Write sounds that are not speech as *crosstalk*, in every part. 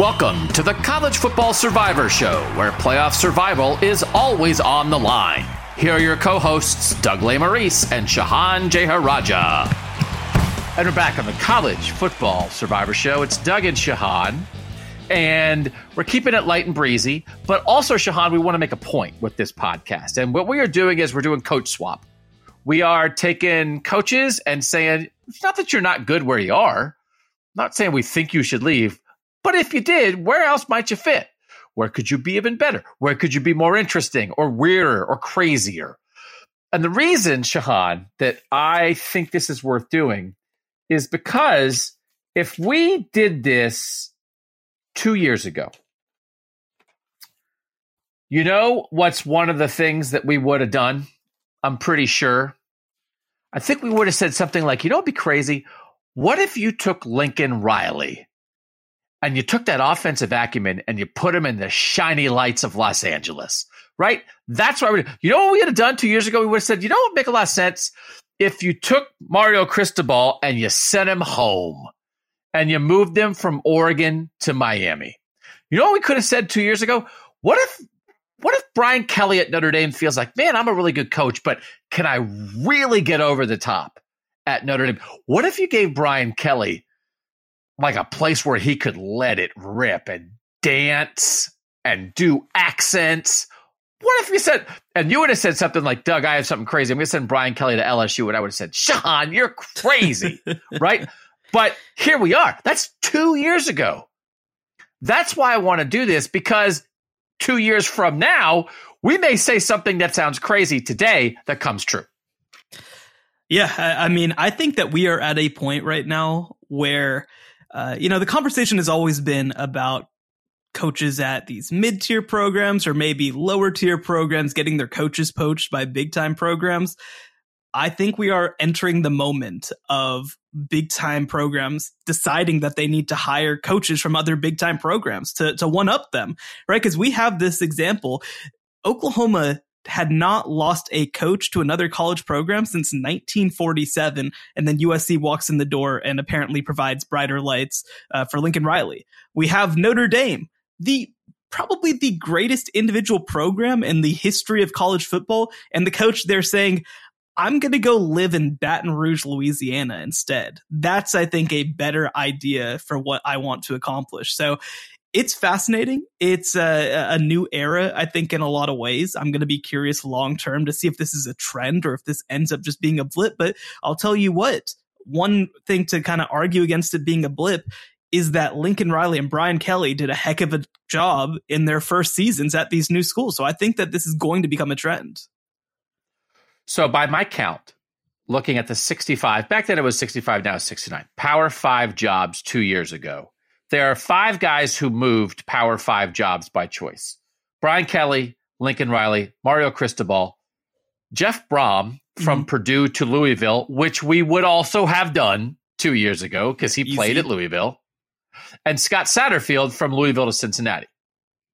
Welcome to the College Football Survivor Show, where playoff survival is always on the line. Here are your co hosts, Doug Lesmerises and Shehan Jeyarajah. And we're back on the College Football Survivor Show. It's Doug and Shehan, and we're keeping it light and breezy. But also, Shehan, we want to make a point with this podcast. And what we are doing is we're doing coach swap. We are taking coaches and saying, it's not that you're not good where you are, not saying we think you should leave but if you did, where else might you fit? Where could you be even better? Where could you be more interesting or weirder or crazier? And the reason, Shehan, that I think this is worth doing is because if we did this two years ago, you know what's one of the things that we would have done? I'm pretty sure. I think we would have said something like, you know, it'd be crazy. What if you took Lincoln Riley and you took that offensive acumen and you put him in the shiny lights of Los Angeles, right? That's I would. You know what we would have done two years ago? We would have said, you know what make a lot of sense if you took Mario Cristobal and you sent him home and you moved him from Oregon to Miami. You know what we could have said two years ago? What if what if Brian Kelly at Notre Dame feels like, man, I'm a really good coach, but can I really get over the top at Notre Dame? What if you gave Brian Kelly like a place where he could let it rip and dance and do accents. What if you said, and you would have said something like, Doug, I have something crazy. I'm going to send Brian Kelly to LSU. And I would have said, Shehan, you're crazy. *laughs* right. But here we are. That's two years ago. That's why I want to do this because two years from now, we may say something that sounds crazy today that comes true. Yeah. I mean, I think that we are at a point right now where uh, you know, the conversation has always been about coaches at these mid tier programs or maybe lower tier programs getting their coaches poached by big time programs. I think we are entering the moment of big time programs deciding that they need to hire coaches from other big time programs to, to one up them, right? Because we have this example. Oklahoma had not lost a coach to another college program since 1947. And then USC walks in the door and apparently provides brighter lights uh, for Lincoln Riley. We have Notre Dame, the probably the greatest individual program in the history of college football. And the coach there saying, I'm going to go live in Baton Rouge, Louisiana instead. That's, I think, a better idea for what I want to accomplish. So it's fascinating. It's a, a, new era, I think, in a lot of ways. I'm going to be curious long term to see if this is a trend or if this ends up just being a blip. But I'll tell you what, one thing to kind of argue against it being a blip is that Lincoln Riley and Brian Kelly did a heck of a job in their first seasons at these new schools. So I think that this is going to become a trend. So, by my count, looking at the 65, back then it was 65, now it's 69, Power Five jobs two years ago there are five guys who moved Power Five jobs by choice Brian Kelly, Lincoln Riley, Mario Cristobal, Jeff Brohm from mm-hmm. Purdue to Louisville, which we would also have done two years ago because he Easy. played at Louisville, and Scott Satterfield from Louisville to Cincinnati.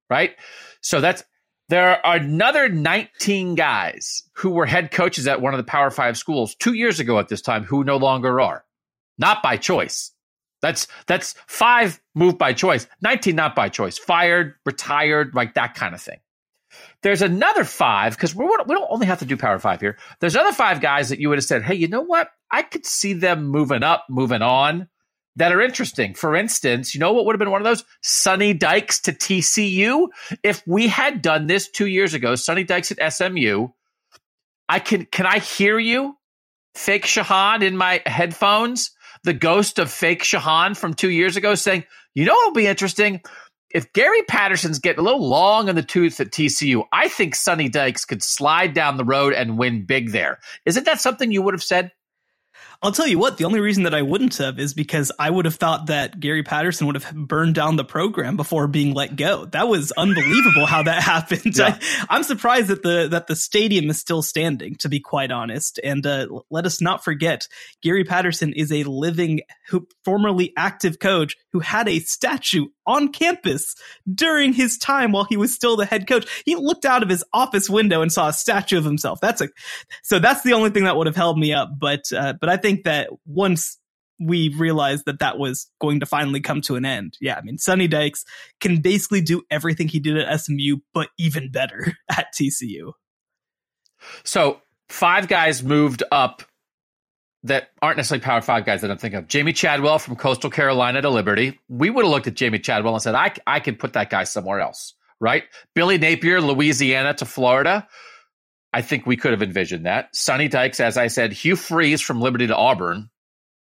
Right? So that's there are another 19 guys who were head coaches at one of the Power Five schools two years ago at this time who no longer are. Not by choice. That's that's five moved by choice, 19 not by choice, fired, retired, like that kind of thing. There's another five because we we don't only have to do power five here. There's other five guys that you would have said, hey, you know what? I could see them moving up, moving on, that are interesting. For instance, you know what would have been one of those? Sonny Dykes to TCU. If we had done this two years ago, Sonny Dykes at SMU, I can can I hear you, fake Shehan in my headphones? The ghost of fake Shehan from two years ago saying, you know it'll be interesting? If Gary Patterson's getting a little long in the tooth at TCU, I think Sonny Dykes could slide down the road and win big there. Isn't that something you would have said? I'll tell you what, the only reason that I wouldn't have is because I would have thought that Gary Patterson would have burned down the program before being let go. That was unbelievable how that *laughs* happened. Yeah. I, am surprised that the that the stadium is still standing, to be quite honest. And uh, let us not forget, Gary Patterson is a living, who, formerly active coach who had a statue on campus during his time while he was still the head coach. He looked out of his office window and saw a statue of himself. That's a so that's the only thing that would have held me up. But uh, but I think that once we realized that that was going to finally come to an end. Yeah, I mean, Sonny Dykes can basically do everything he did at SMU, but even better *laughs* at TCU. So five guys moved up that aren't necessarily Power Five guys that I'm thinking of. Jamey Chadwell from Coastal Carolina to Liberty. We would have looked at Jamey Chadwell and said, I, I can put that guy somewhere else, right? Billy Napier, Louisiana to Florida. I think we could have envisioned that. Sonny Dykes, as I said, Hugh Freeze from Liberty to Auburn,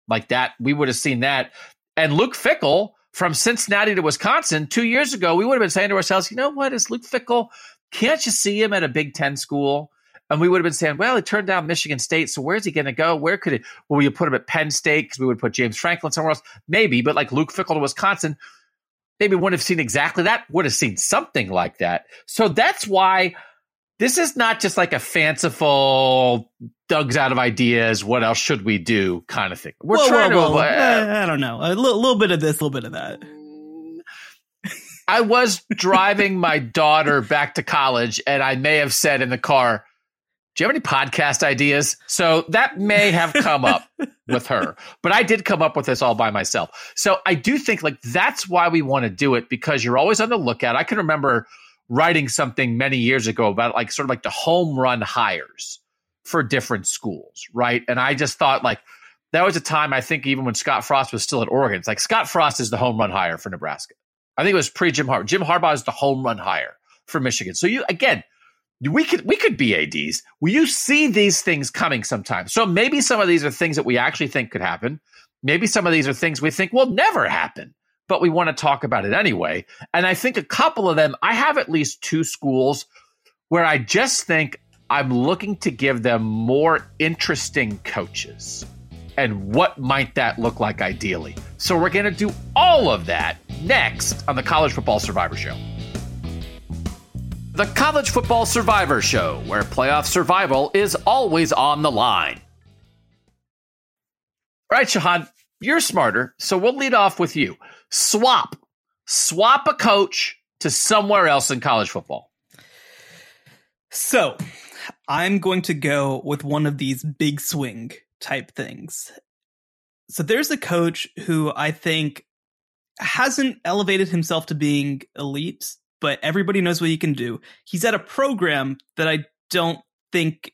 like that. We would have seen that. And Luke Fickell from Cincinnati to Wisconsin two years ago, we would have been saying to ourselves, you know what, is Luke Fickell, Can't you see him at a Big Ten school? And we would have been saying, well, he turned down Michigan State. So where's he going to go? Where could it? Well, we put him at Penn State because we would put James Franklin somewhere else. Maybe, but like Luke Fickell to Wisconsin, maybe wouldn't have seen exactly that, would have seen something like that. So that's why this is not just like a fanciful Doug's out of ideas. What else should we do? Kind of thing. We're whoa, trying whoa, whoa. to. Uh, I don't know. A little, little bit of this, a little bit of that. I was driving my daughter back to college, and I may have said in the car, do you have any podcast ideas? So that may have come up *laughs* with her, but I did come up with this all by myself. So I do think like that's why we want to do it because you're always on the lookout. I can remember writing something many years ago about like sort of like the home run hires for different schools, right? And I just thought like that was a time I think even when Scott Frost was still at Oregon, it's like Scott Frost is the home run hire for Nebraska. I think it was pre Jim Harbaugh. Jim Harbaugh is the home run hire for Michigan. So you again, we could we could be ads well you see these things coming sometimes. So maybe some of these are things that we actually think could happen. Maybe some of these are things we think will never happen but we want to talk about it anyway. And i think a couple of them i have at least two schools where i just think i'm looking to give them more interesting coaches and what might that look like ideally. So we're going to do all of that next on the college football survivor show the College Football Survivor Show, where playoff survival is always on the line. All right, Shehan, you're smarter, so we'll lead off with you. Swap. Swap a coach to somewhere else in college football. So, I'm going to go with one of these big swing type things. So, there's a coach who I think hasn't elevated himself to being elite but everybody knows what he can do. He's at a program that I don't think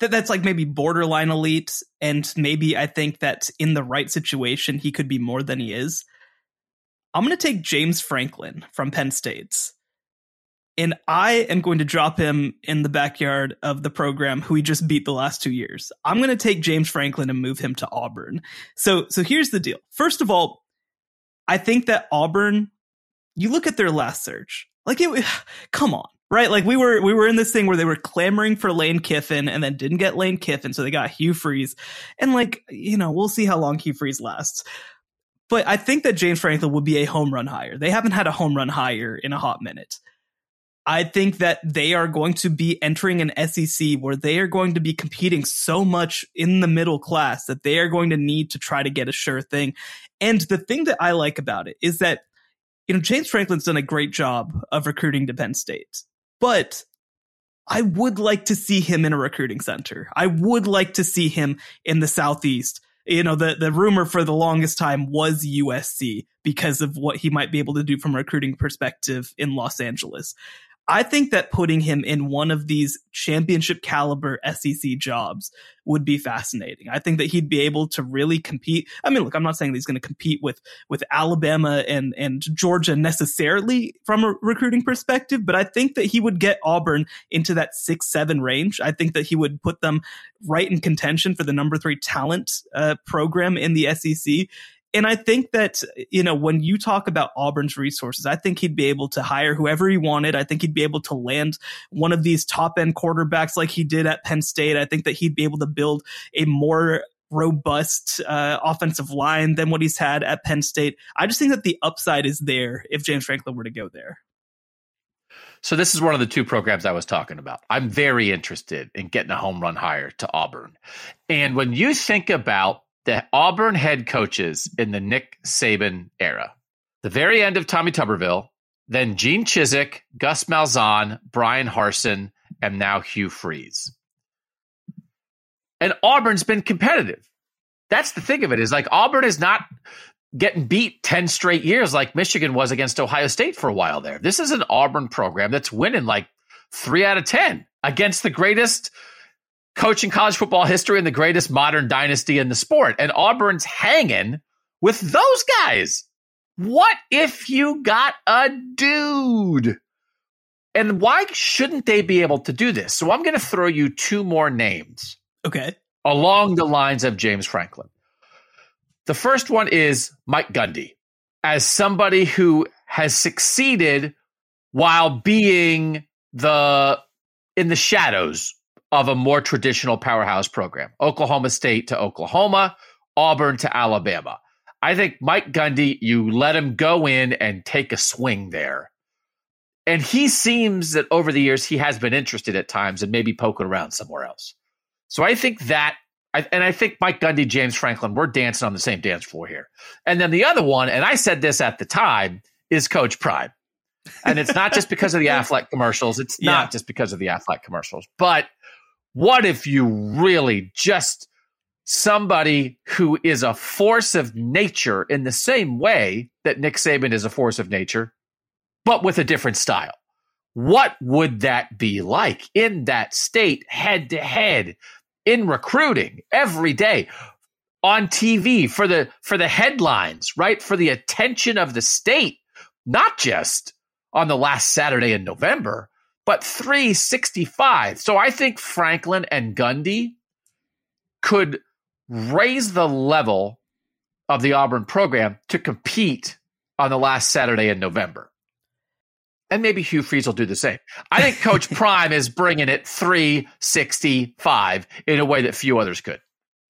that that's like maybe borderline elite and maybe I think that in the right situation he could be more than he is. I'm going to take James Franklin from Penn State. And I am going to drop him in the backyard of the program who he just beat the last 2 years. I'm going to take James Franklin and move him to Auburn. So so here's the deal. First of all, I think that Auburn you look at their last search like it, *sighs* come on, right? Like we were we were in this thing where they were clamoring for Lane Kiffin and then didn't get Lane Kiffin, so they got Hugh Freeze, and like you know we'll see how long Hugh Freeze lasts. But I think that James Franklin would be a home run hire. They haven't had a home run hire in a hot minute. I think that they are going to be entering an SEC where they are going to be competing so much in the middle class that they are going to need to try to get a sure thing. And the thing that I like about it is that you know, James Franklin's done a great job of recruiting to Penn State, but I would like to see him in a recruiting center. I would like to see him in the Southeast. You know, the, the rumor for the longest time was USC because of what he might be able to do from a recruiting perspective in Los Angeles. I think that putting him in one of these championship caliber SEC jobs would be fascinating. I think that he'd be able to really compete. I mean, look, I'm not saying that he's going to compete with with Alabama and and Georgia necessarily from a recruiting perspective, but I think that he would get Auburn into that six seven range. I think that he would put them right in contention for the number three talent uh, program in the SEC and I think that, you know, when you talk about Auburn's resources, I think he'd be able to hire whoever he wanted. I think he'd be able to land one of these top end quarterbacks like he did at Penn State. I think that he'd be able to build a more robust uh, offensive line than what he's had at Penn State. I just think that the upside is there if James Franklin were to go there. So this is one of the two programs I was talking about. I'm very interested in getting a home run hire to Auburn. And when you think about the Auburn head coaches in the Nick Saban era. The very end of Tommy Tuberville, then Gene Chizik, Gus Malzahn, Bryan Harsin, and now Hugh Freeze. And Auburn's been competitive. That's the thing of it is like Auburn is not getting beat 10 straight years like Michigan was against Ohio State for a while there. This is an Auburn program that's winning like three out of 10 against the greatest coaching college football history and the greatest modern dynasty in the sport. And Auburn's hanging with those guys. What if you got a dude? And why shouldn't they be able to do this? So I'm going to throw you two more names. Okay. Along the lines of James Franklin. The first one is Mike Gundy, as somebody who has succeeded while being the in the shadows of a more traditional powerhouse program. Oklahoma State to Oklahoma, Auburn to Alabama. I think Mike Gundy, you let him go in and take a swing there. And he seems that over the years he has been interested at times and maybe poking around somewhere else. So I think that, and I think Mike Gundy, James Franklin, we're dancing on the same dance floor here. And then the other one, and I said this at the time, is Coach Prime. And it's not just because of the *laughs* Aflac commercials. It's yeah. not just because of the Aflac commercials, but what if you really just somebody who is a force of nature in the same way that Nick Saban is a force of nature, but with a different style? What would that be like in that state, head to head, in recruiting every day? on TV for the for the headlines, right? For the attention of the state, not just on the last Saturday in November, but 365. So I think Franklin and Gundy could raise the level of the Auburn program to compete on the last Saturday in November. And maybe Hugh Freeze will do the same. I think Coach *laughs* Prime is bringing it 365 in a way that few others could.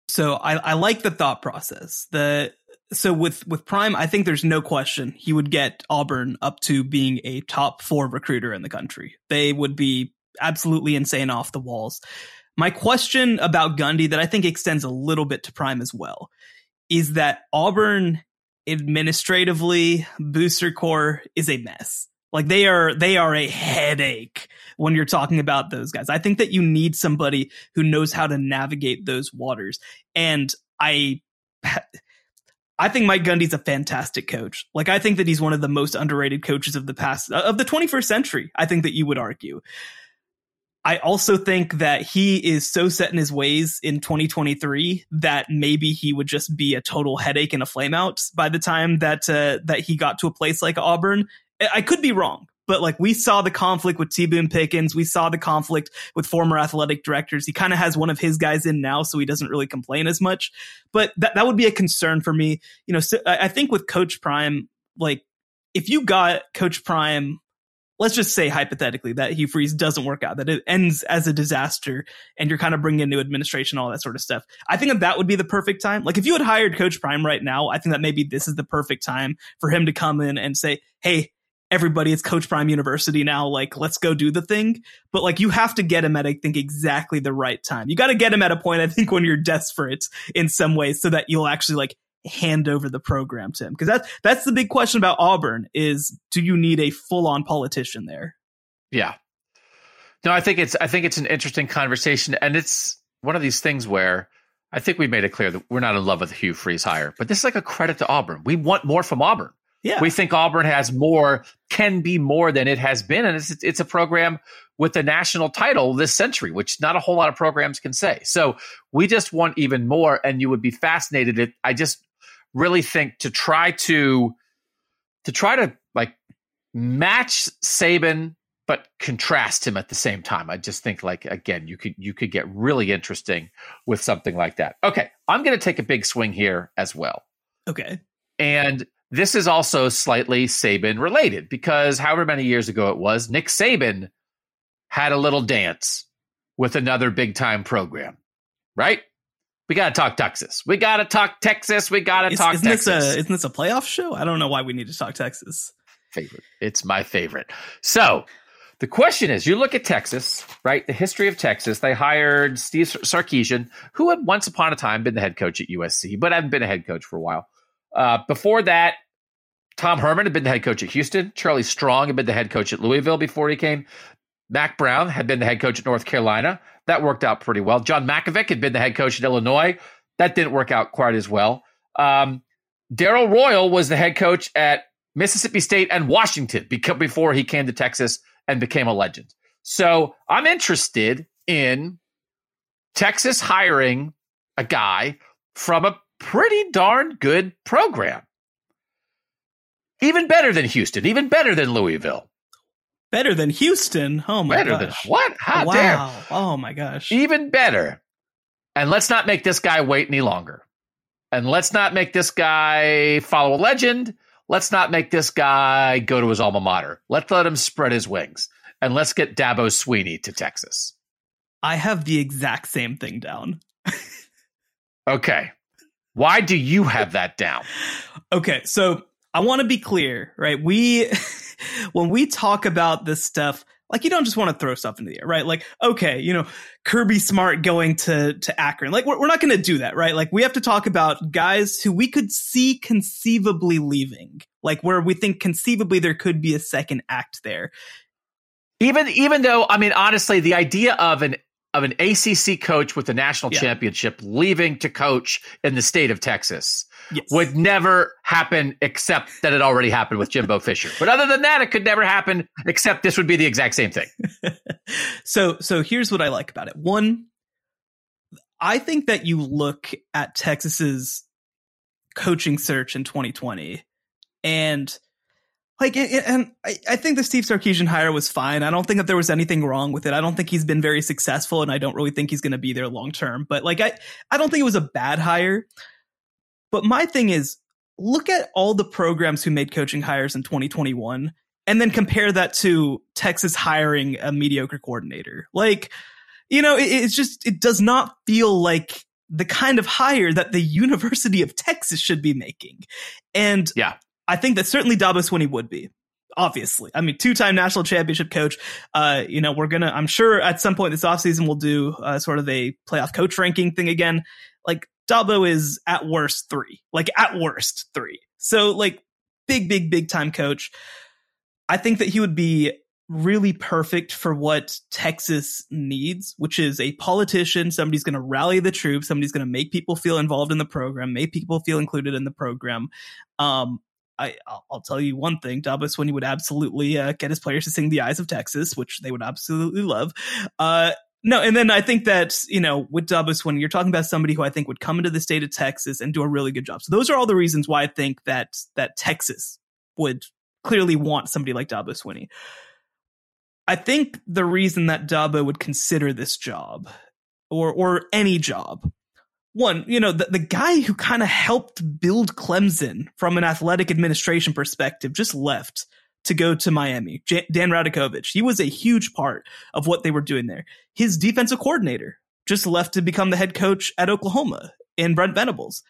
So I, I like the thought process. The so with with Prime, I think there's no question he would get Auburn up to being a top four recruiter in the country. They would be absolutely insane off the walls. My question about Gundy that I think extends a little bit to Prime as well is that Auburn administratively, booster corps is a mess. Like they are, they are a headache when you're talking about those guys. I think that you need somebody who knows how to navigate those waters. And I, I think Mike Gundy's a fantastic coach. Like I think that he's one of the most underrated coaches of the past of the 21st century. I think that you would argue. I also think that he is so set in his ways in 2023 that maybe he would just be a total headache and a flameout by the time that uh, that he got to a place like Auburn. I could be wrong, but like we saw the conflict with T Boone Pickens, we saw the conflict with former athletic directors. He kind of has one of his guys in now, so he doesn't really complain as much. But that that would be a concern for me. You know, so I think with Coach Prime, like if you got Coach Prime let's just say hypothetically that Hugh Freeze doesn't work out, that it ends as a disaster, and you're kind of bringing in new administration, all that sort of stuff. I think that that would be the perfect time. Like if you had hired Coach Prime right now, I think that maybe this is the perfect time for him to come in and say, "Hey, everybody, it's Coach Prime University now. Like, let's go do the thing. But like, you have to get him at, I think, exactly the right time. You got to get him at a point, I think, when you're desperate in some ways so that you'll actually like hand over the program to him. Cause that's, that's the big question about Auburn is do you need a full on politician there? Yeah. No, I think it's, I think it's an interesting conversation and it's one of these things where I think we made it clear that we're not in love with Hugh Freeze hire, but this is like a credit to Auburn. We want more from Auburn. Yeah. We think Auburn has more, can be more than it has been. And it's, it's a program with a national title this century, which not a whole lot of programs can say. So we just want even more. And you would be fascinated. It, I just really think to try to, to try to like match Saban, but contrast him at the same time. I just think like, again, you could, you could get really interesting with something like that. Okay. I'm going to take a big swing here as well. Okay. And this is also slightly Saban related because however many years ago it was, Nick Saban had a little dance with another big time program, right? We got to talk Texas. We got to talk Texas. We got to talk isn't Texas. This a, isn't this a playoff show? I don't know why we need to talk Texas. Favorite. It's my favorite. So the question is you look at Texas, right? The history of Texas. They hired Steve Sarkisian, who had once upon a time been the head coach at USC, but hadn't been a head coach for a while. Uh, before that, Tom Herman had been the head coach at Houston. Charlie Strong had been the head coach at Louisville before he came. Mack Brown had been the head coach at North Carolina. That worked out pretty well. John Mackovic had been the head coach at Illinois. That didn't work out quite as well. Um, Darrell Royal was the head coach at Mississippi State and Washington before he came to Texas and became a legend. So I'm interested in Texas hiring a guy from a pretty darn good program. Even better than Houston, even better than Louisville. Better than Houston. Oh my better gosh. than what? How wow. dare? Oh my gosh. Even better. And let's not make this guy wait any longer. And let's not make this guy follow a legend. Let's not make this guy go to his alma mater. Let's let him spread his wings. And let's get Dabo Swinney to Texas. I have the exact same thing down. *laughs* okay. Why do you have that down? Okay, so I want to be clear, right? We, *laughs* when we talk about this stuff, like you don't just want to throw stuff into the air, right? Like, okay, you know, Kirby Smart going to to Akron, like we're, we're not going to do that, right? Like we have to talk about guys who we could see conceivably leaving, like where we think conceivably there could be a second act there. Even even though, I mean, honestly, the idea of an of an ACC coach with the national yeah. championship leaving to coach in the state of Texas yes. would never happen except that it already happened with Jimbo *laughs* Fisher. But other than that, it could never happen except this would be the exact same thing. *laughs* so so here's what I like about it. One, I think that you look at Texas's coaching search in 2020 and like and I, think the Steve Sarkisian hire was fine. I don't think that there was anything wrong with it. I don't think he's been very successful and I don't really think he's going to be there long term. But like I I don't think it was a bad hire. But my thing is look at all the programs who made coaching hires in 2021 and then compare that to Texas hiring a mediocre coordinator. Like you know, it, it's just it does not feel like the kind of hire that the *laughs* University of Texas should be making. And yeah. I think that certainly Dabo Swinney would be. Obviously, I mean, two-time national championship coach. Uh, you know, we're gonna. I'm sure at some point this offseason we'll do uh, sort of a playoff coach ranking thing again. Like Dabo is at worst three, like at worst three. So like big, big, big time coach. I think that he would be really perfect for what Texas needs, which is a politician, somebody's going to rally the troops, somebody's going to make people feel involved in the program, make people feel included in the program. Um, I, will tell you one thing: Dabo Swinney would absolutely uh, get his players to sing "The Eyes of Texas," which they would absolutely love. Uh, no, and then I think that you know with Dabo Swinney, you're talking about somebody who I think would come into the state of Texas and do a really good job. So those are all the reasons why I think that that Texas would clearly want somebody like Dabo Swinney. I think the reason that Dabo would consider this job or or any job one, you know, the, the guy who kind of helped build Clemson from an athletic administration perspective just left to go to Miami. J- Dan Radakovich. He was a huge part of what they were doing there. His defensive coordinator just left to become the head coach at Oklahoma in Brent Venables.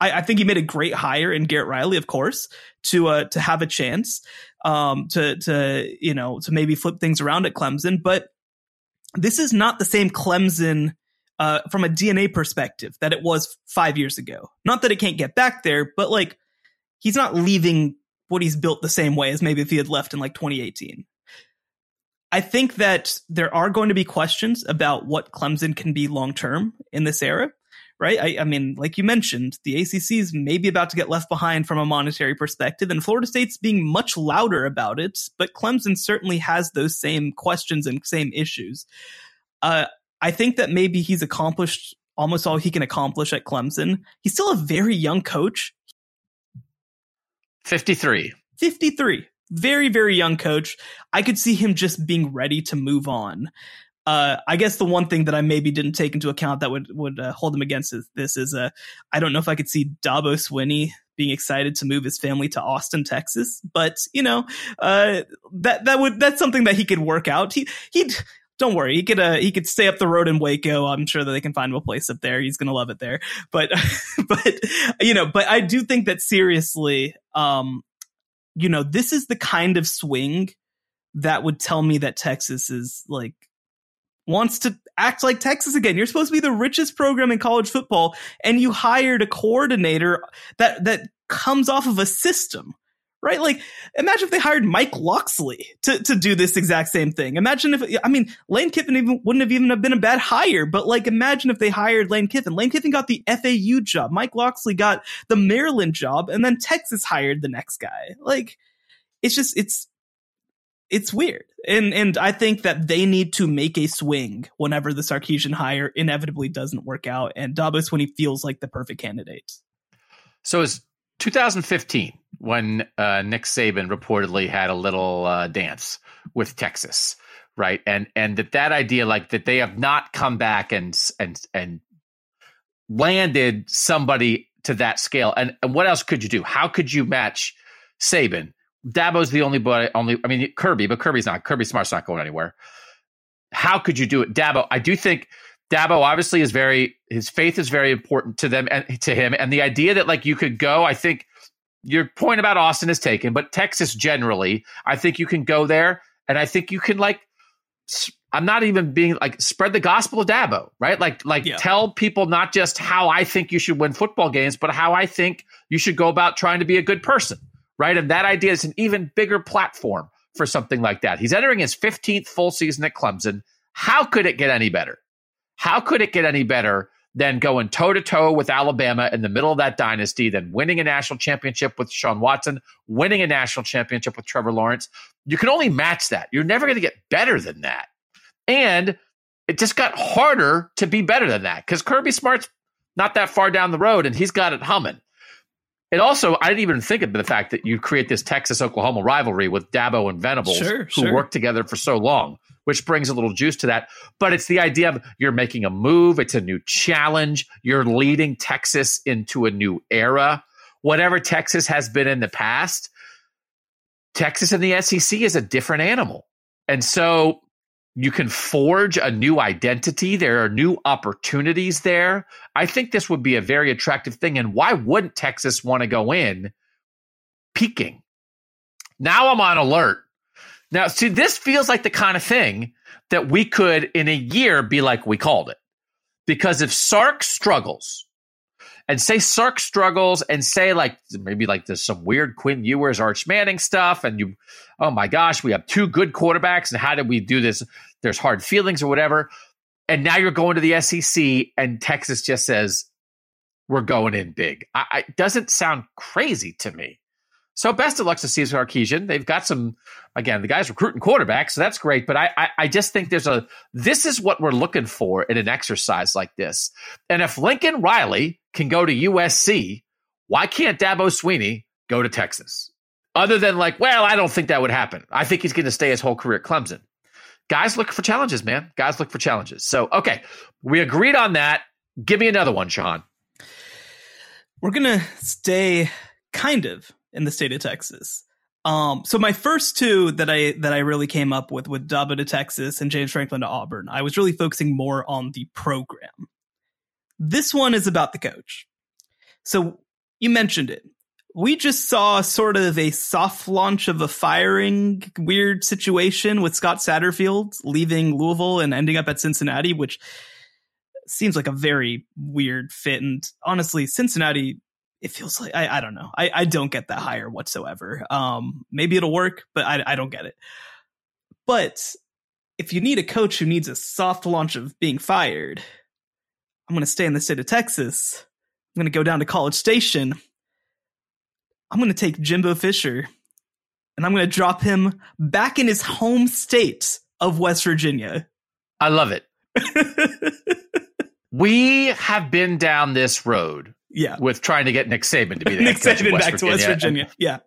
I, I think he made a great hire in Garrett Riley, of course, to uh, to have a chance um, to to you know to maybe flip things around at Clemson. But this is not the same Clemson uh, from a DNA perspective that it was five years ago. Not that it can't get back there, but like he's not leaving what he's built the same way as maybe if he had left in like 2018. I think that there are going to be questions about what Clemson can be long term in this era, right? I, I, mean, like you mentioned, the ACC is maybe about to get left behind from a monetary perspective, and Florida State's being much louder about it. But Clemson certainly has those same questions and same issues. Uh, I think that maybe he's accomplished almost all he can accomplish at Clemson. He's still a very young coach. 53. 53. Very, very young coach. I could see him just being ready to move on. Uh, I guess the one thing that I maybe didn't take into account that would would uh, hold him against this is uh, I don't know if I could see Dabo Swinney being excited to move his family to Austin, Texas, but you know uh, that that would that's something that he could work out. He he don't worry, he could uh, he could stay up the road in Waco. I'm sure that they can find him a place up there. He's gonna love it there. But *laughs* but you know, but I do think that seriously, um, you know, this is the kind of swing that would tell me that Texas is like wants to act like Texas again. You're supposed to be the richest program in college football, and you hired a coordinator that that comes off of a system. Right? Like, imagine if they hired Mike Locksley to, to do this exact same thing. Imagine if, I mean, Lane Kiffin even, wouldn't have even have been a bad hire, but like, imagine if they hired Lane Kiffin. Lane Kiffin got the FAU job. Mike Locksley got the Maryland job, and then Texas hired the next guy. Like, it's just, it's, it's weird. And and I think that they need to make a swing whenever the Sarkisian hire inevitably doesn't work out. And Dabo Swinney he feels like the perfect candidate. So it's 2015 when uh, Nick Saban reportedly had a little uh, dance with Texas, right? And and that that idea like that they have not come back and and and landed somebody to that scale. And, and what else could you do? How could you match Saban? Dabo's the only boy, only, I mean, Kirby, but Kirby's not, Kirby Smart's not going anywhere. How could you do it? Dabo, I do think Dabo obviously is very, his faith is very important to them and to him. And the idea that like you could go, I think your point about Austin is taken, but Texas generally, I think you can go there and I think you can like, I'm not even being like spread the gospel of Dabo, right? Like, like yeah. tell people not just how I think you should win football games, but how I think you should go about trying to be a good person right? And that idea is an even bigger platform for something like that. He's entering his 15th full season at Clemson. How could it get any better? How could it get any better than going toe to toe with Alabama in the middle of that dynasty, then winning a national championship with Sean Watson, winning a national championship with Trevor Lawrence? You can only match that. You're never going to get better than that. And it just got harder to be better than that because Kirby Smart's not that far down the road and he's got it humming. And also, I didn't even think of the fact that you create this Texas Oklahoma rivalry with Dabo and Venables, sure, who sure. worked together for so long, which brings a little juice to that. But it's the idea of you're making a move, it's a new challenge, you're leading Texas into a new era. Whatever Texas has been in the past, Texas and the SEC is a different animal. And so you can forge a new identity. There are new opportunities there. I think this would be a very attractive thing. And why wouldn't Texas want to go in peaking? Now I'm on alert. Now, see, this feels like the kind of thing that we could in a year be like, we called it. Because if Sark struggles, and say Sark struggles and say like maybe like there's some weird Quinn Ewers, Arch Manning stuff, and you, oh my gosh, we have two good quarterbacks, and how did we do this? There's hard feelings or whatever, and now you're going to the SEC, and Texas just says we're going in big. I, I doesn't sound crazy to me. So best of luck to Steve Sarkisian. They've got some, again, the guy's recruiting quarterbacks, so that's great. But I, I, I, just think there's a, this is what we're looking for in an exercise like this. And if Lincoln Riley can go to USC, why can't Dabo Swinney go to Texas? Other than like, well, I don't think that would happen. I think he's going to stay his whole career at Clemson. Guys look for challenges, man. Guys look for challenges. So, okay, we agreed on that. Give me another one, Sean. We're going to stay kind of in the state of Texas. Um, so my first two that I that I really came up with with Dabo to Texas and James Franklin to Auburn, I was really focusing more on the program. This one is about the coach. So you mentioned it. We just saw sort of a soft launch of a firing weird situation with Scott Satterfield leaving Louisville and ending up at Cincinnati, which seems like a very weird fit. And honestly, Cincinnati it feels like I, I don't know. I, I don't get that hire whatsoever. Um, maybe it'll work, but I, I don't get it. But if you need a coach who needs a soft launch of being fired, I'm going to stay in the state of Texas. I'm going to go down to College Station. I'm going to take Jimbo Fisher and I'm going to drop him back in his home state of West Virginia. I love it. *laughs* we have been down this road yeah. With trying to get Nick Saban to be the *laughs* Nick Saban back Virginia. to West Virginia. *laughs* Yeah.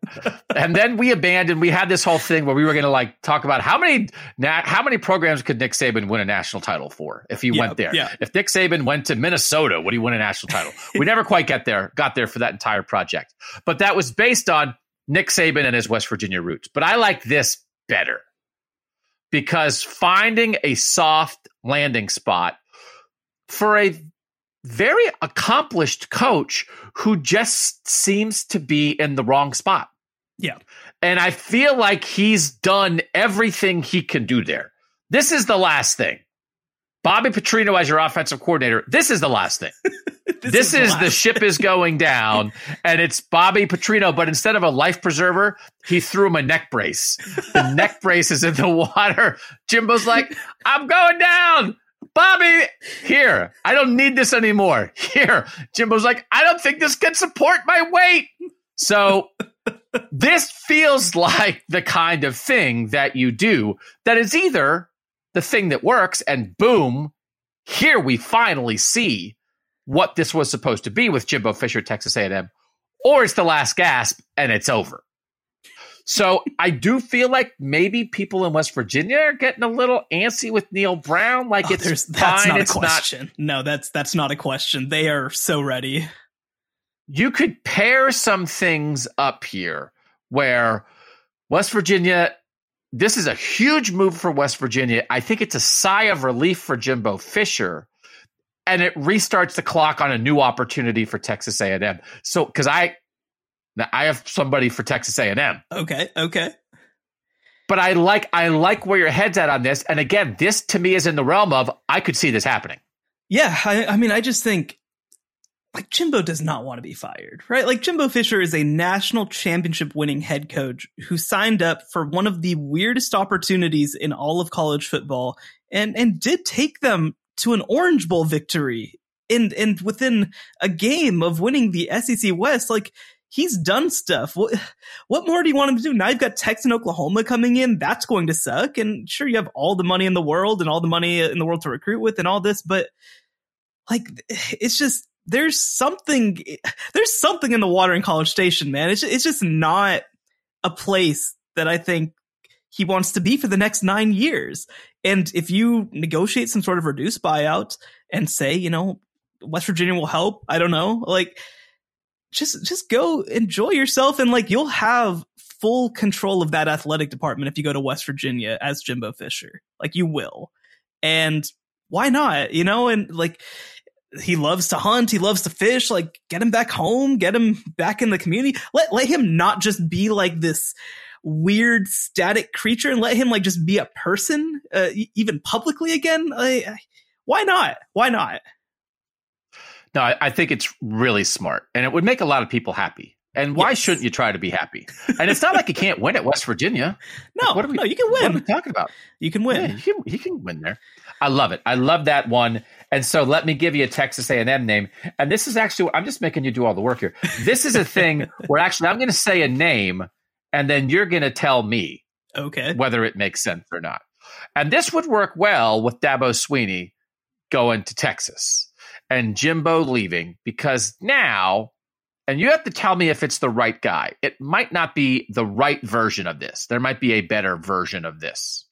and then we abandoned. We had this whole thing where we were going to like talk about how many na- how many programs could Nick Saban win a national title for if he Yeah, went there. yeah. If Nick Saban went to Minnesota, would he win a national title? *laughs* we never quite get there. Got there for that entire project, but that was based on Nick Saban and his West Virginia roots. But I like this better because finding a soft landing spot for a very accomplished coach who just seems to be in the wrong spot. Yeah. And I feel like he's done everything he can do there. This is the last thing. Bobby Petrino as your offensive coordinator, this is the last thing. *laughs* this, is, the last- ship is going down *laughs* and it's Bobby Petrino, but instead of a life preserver, he threw him a neck brace. The neck brace is in the *laughs* water. Jimbo's like, I'm going down. Bobby, here. I don't need this anymore. Here. Jimbo's like, I don't think this can support my weight. So *laughs* this feels like the kind of thing that you do that is either the thing that works and boom, here we finally see what this was supposed to be with Jimbo Fisher, Texas A&M, or it's the last gasp and it's over. So I do feel like maybe people in West Virginia are getting a little antsy with Neal Brown. Like Oh, it's there's- that's fine, not a it's not. No, that's that's not a question. They are so ready. you could pair some things up here where West Virginia, this is a huge move for West Virginia. I think it's a sigh of relief for Jimbo Fisher. And it restarts the clock on a new opportunity for Texas A&M. So, because I, now I have somebody for Texas A&M, Okay, okay. but I like I like where your head's at on this. And again, this to me is in the realm of I could see this happening. Yeah, I, I mean, I just think like Jimbo does not want to be fired, right? Like Jimbo Fisher is a national championship winning head coach who signed up for one of the weirdest opportunities in all of college football and and did take them to an Orange Bowl victory and and within a game of winning the SEC West, like he's done stuff. What what more do you want him to do? Now you've got Texas and Oklahoma coming in. That's going to suck. And sure, you have all the money in the world and all the money in the world to recruit with and all this, but like it's just there's something there's something in the water in College Station, man. It's it's just not a place that I think he wants to be for the next nine years. And if you negotiate some sort of reduced buyout and say, you know, West Virginia will help, I don't know, like just just go enjoy yourself and like you'll have full control of that athletic department if you go to West Virginia as Jimbo Fisher. Like you will. And why not? You know, and like he loves to hunt, he loves to fish, like get him back home, get him back in the community. Let let him not just be like this weird static creature and let him like just be a person uh, even publicly again. I- why not? Why not? No, I, I think it's really smart, and it would make a lot of people happy. And why Yes. shouldn't you try to be happy? And it's not like you can't win at West Virginia. No, what are we- no, you can win. What are we talking about? You can Yeah, win. can, he can win there. I love it. I love that one. And so let me give you a Texas A&M name. And this is actually I'm just making you do all the work here. This is a thing *laughs* where actually I'm going to say a name, and then you're going to tell me Okay. whether it makes sense or not. And this would work well with Dabo Swinney going to Texas and Jimbo leaving because now, and you have to tell me if it's the right guy. It might not be the right version of this. There might be a better version of this.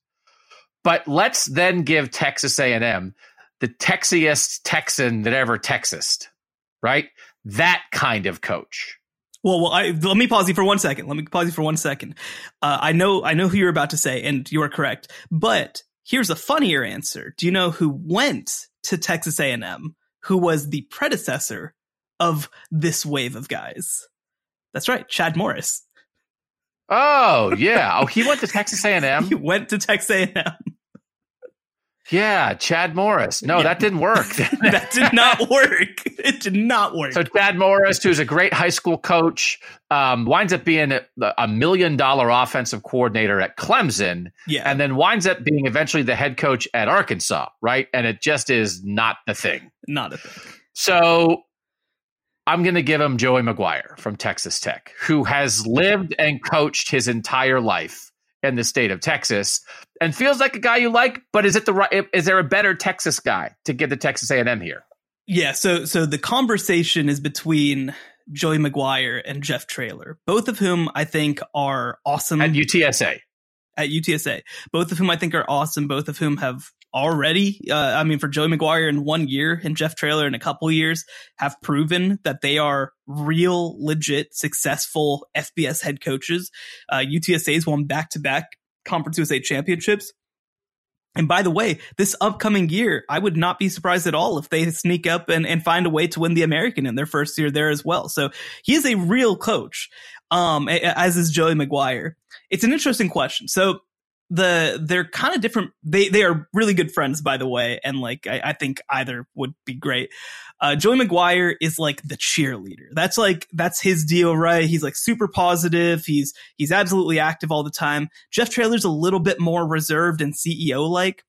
But let's then give Texas A&M the Texiest Texan that ever Texased, right? That kind of coach. Well, well, I, let me pause you for one second. Let me pause you for one second. Uh, I know, I know who you're about to say, and you are correct. But here's a funnier answer. Do you know who went to Texas A&M? Who was the predecessor of this wave of guys? That's right, Chad Morris. Oh, yeah. Oh, he went to Texas A&M. *laughs* He went to Texas A&M. Yeah, Chad Morris. No, yeah. that didn't work. *laughs* that did not work. *laughs* It did not work. So Chad Morris, who's a great high school coach, um, winds up being a, a, million dollar offensive coordinator at Clemson. Yeah. And then winds up being eventually the head coach at Arkansas, right? And it just is not the thing. Not a thing. So I'm going to give him Joey McGuire from Texas Tech, who has lived and coached his entire life in the state of Texas and feels like a guy you like. But is it the right? Is there a better Texas guy to get the Texas A&M here? Yeah. So so the conversation is between Joey McGuire and Jeff Traylor, both of whom I think are awesome at UTSA. At UTSA, both of whom I think are awesome. Both of whom have already. Uh, I mean, for Joey McGuire in one year and Jeff Traylor in a couple years have proven that they are real, legit, successful FBS head coaches. Uh, UTSA's won back to back Conference USA championships. And by the way, this upcoming year, I would not be surprised at all if they sneak up and, and find a way to win the American in their first year there as well. So he is a real coach, um, as is Joey McGuire. It's an interesting question. So the they're kind of different. They they are really good friends, by the way, and like I, I think either would be great. Uh, Joey McGuire is like the cheerleader. That's like that's his deal, right? He's like super positive. He's he's absolutely active all the time. Jeff Traylor's a little bit more reserved and CEO like.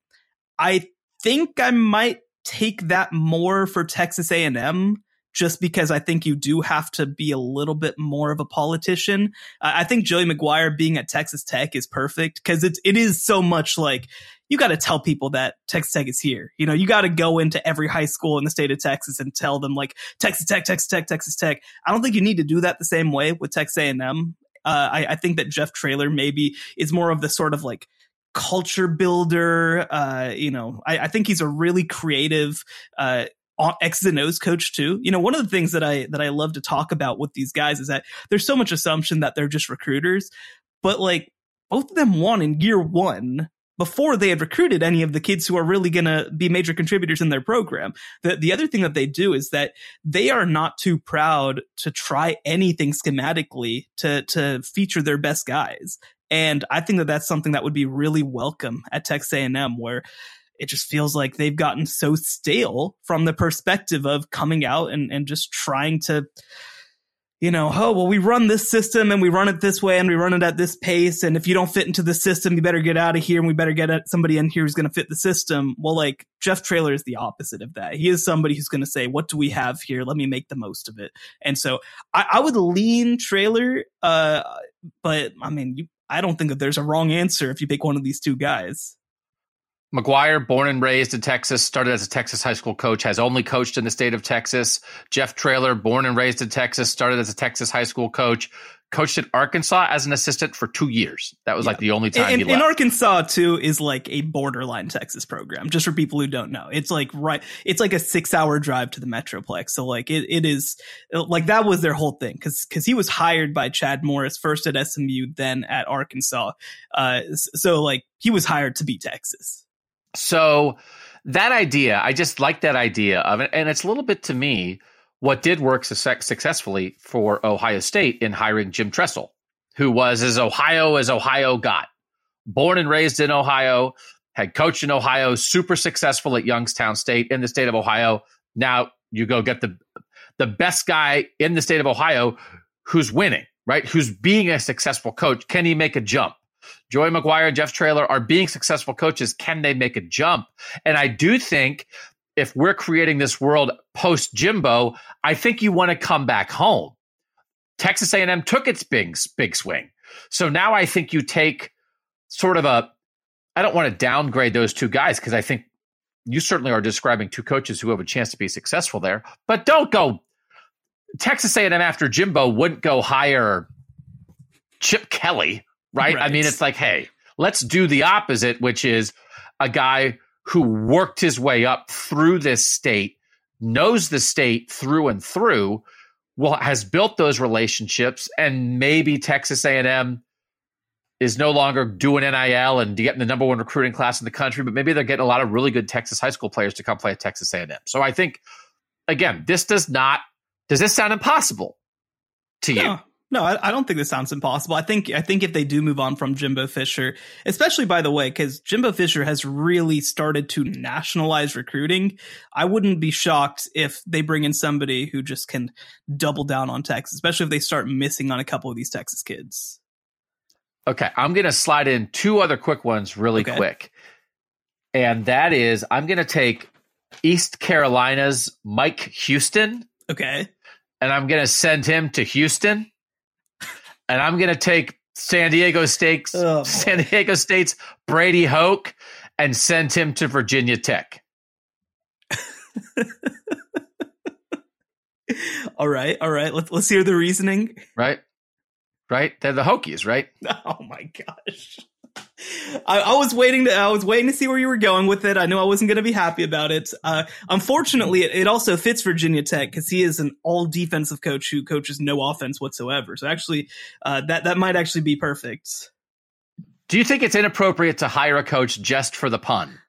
I think I might take that more for Texas A&M just because I think you do have to be a little bit more of a politician. I think Joey McGuire being at Texas Tech is perfect because it's it is so much like you got to tell people that Texas Tech is here. You know, you got to go into every high school in the state of Texas and tell them like Texas Tech, Texas Tech, Texas Tech. I don't think you need to do that the same way with Texas A&M. Uh, I, I think that Jeff Traylor maybe is more of the sort of like culture builder. Uh, you know, I, I, think he's a really creative, uh, X's and O's coach too. You know, one of the things that I that I love to talk about with these guys is that there's so much assumption that they're just recruiters, but like both of them won in year one before they had recruited any of the kids who are really going to be major contributors in their program. The, the other thing that they do is that they are not too proud to try anything schematically to, to feature their best guys. And I think that that's something that would be really welcome at Texas A&M where it just feels like they've gotten so stale from the perspective of coming out and, and just trying to, you know, oh, well, we run this system and we run it this way and we run it at this pace. And if you don't fit into the system, you better get out of here and we better get somebody in here who's going to fit the system. Well, like Jeff Traylor is the opposite of that. He is somebody who's going to say, what do we have here? Let me make the most of it. And so I, I would lean Traylor. uh, but I mean, you, I don't think that there's a wrong answer if you pick one of these two guys. McGuire, born and raised in Texas, started as a Texas high school coach, has only coached in the state of Texas. Jeff Traylor, born and raised in Texas, started as a Texas high school coach, coached at Arkansas as an assistant for two years. That was yeah. like the only time and, he left. And Arkansas too is like a borderline Texas program. Just for people who don't know, it's like right. It's like a six hour drive to the Metroplex. So like it, it is like that was their whole thing because because he was hired by Chad Morris first at SMU, then at Arkansas. Uh, so like he was hired to be Texas. So that idea, I just like that idea of it. And it's a little bit to me what did work su- successfully for Ohio State in hiring Jim Tressel, who was as Ohio as Ohio got. Born and raised in Ohio, had coached in Ohio, super successful at Youngstown State in the state of Ohio. Now you go get the the best guy in the state of Ohio who's winning, right? Who's being a successful coach. Can he make a jump? Joey McGuire and Jeff Traylor are being successful coaches. Can they make a jump? And I do think if we're creating this world post Jimbo, I think you want to come back home. Texas A&M took its big big swing. So now I think you take sort of a I don't want to downgrade those two guys because I think you certainly are describing two coaches who have a chance to be successful there, but don't go Texas A&M after Jimbo wouldn't go hire Chip Kelly right? right? I mean, it's like, hey, let's do the opposite, which is a guy who worked his way up through this state, knows the state through and through, well, has built those relationships, and maybe Texas A&M is no longer doing NIL and getting the number one recruiting class in the country, but maybe they're getting a lot of really good Texas high school players to come play at Texas A&M. So I think, again, this does not. Does this sound impossible to you? No, No, I, I, don't think this sounds impossible. I think I think if they do move on from Jimbo Fisher, especially by the way, because Jimbo Fisher has really started to nationalize recruiting, I wouldn't be shocked if they bring in somebody who just can double down on Texas, especially if they start missing on a couple of these Texas kids. Okay, I'm going to slide in two other quick ones really okay. quick. And that is I'm going to take East Carolina's Mike Houston. Okay. And I'm going to send him to Houston and I'm going to take San Diego State's oh, San Diego State's Brady Hoke and send him to Virginia Tech. *laughs* all right, all right. Let's let's hear the reasoning. Right, right. They're the Hokies, right? *laughs* Oh my gosh. I, I, was waiting to I was waiting to see where you were going with it. I knew I wasn't going to be happy about it. Uh, unfortunately, it, it, also fits Virginia Tech because he is an all defensive coach who coaches no offense whatsoever. So actually, uh, that that might actually be perfect. Do you think it's inappropriate to hire a coach just for the pun,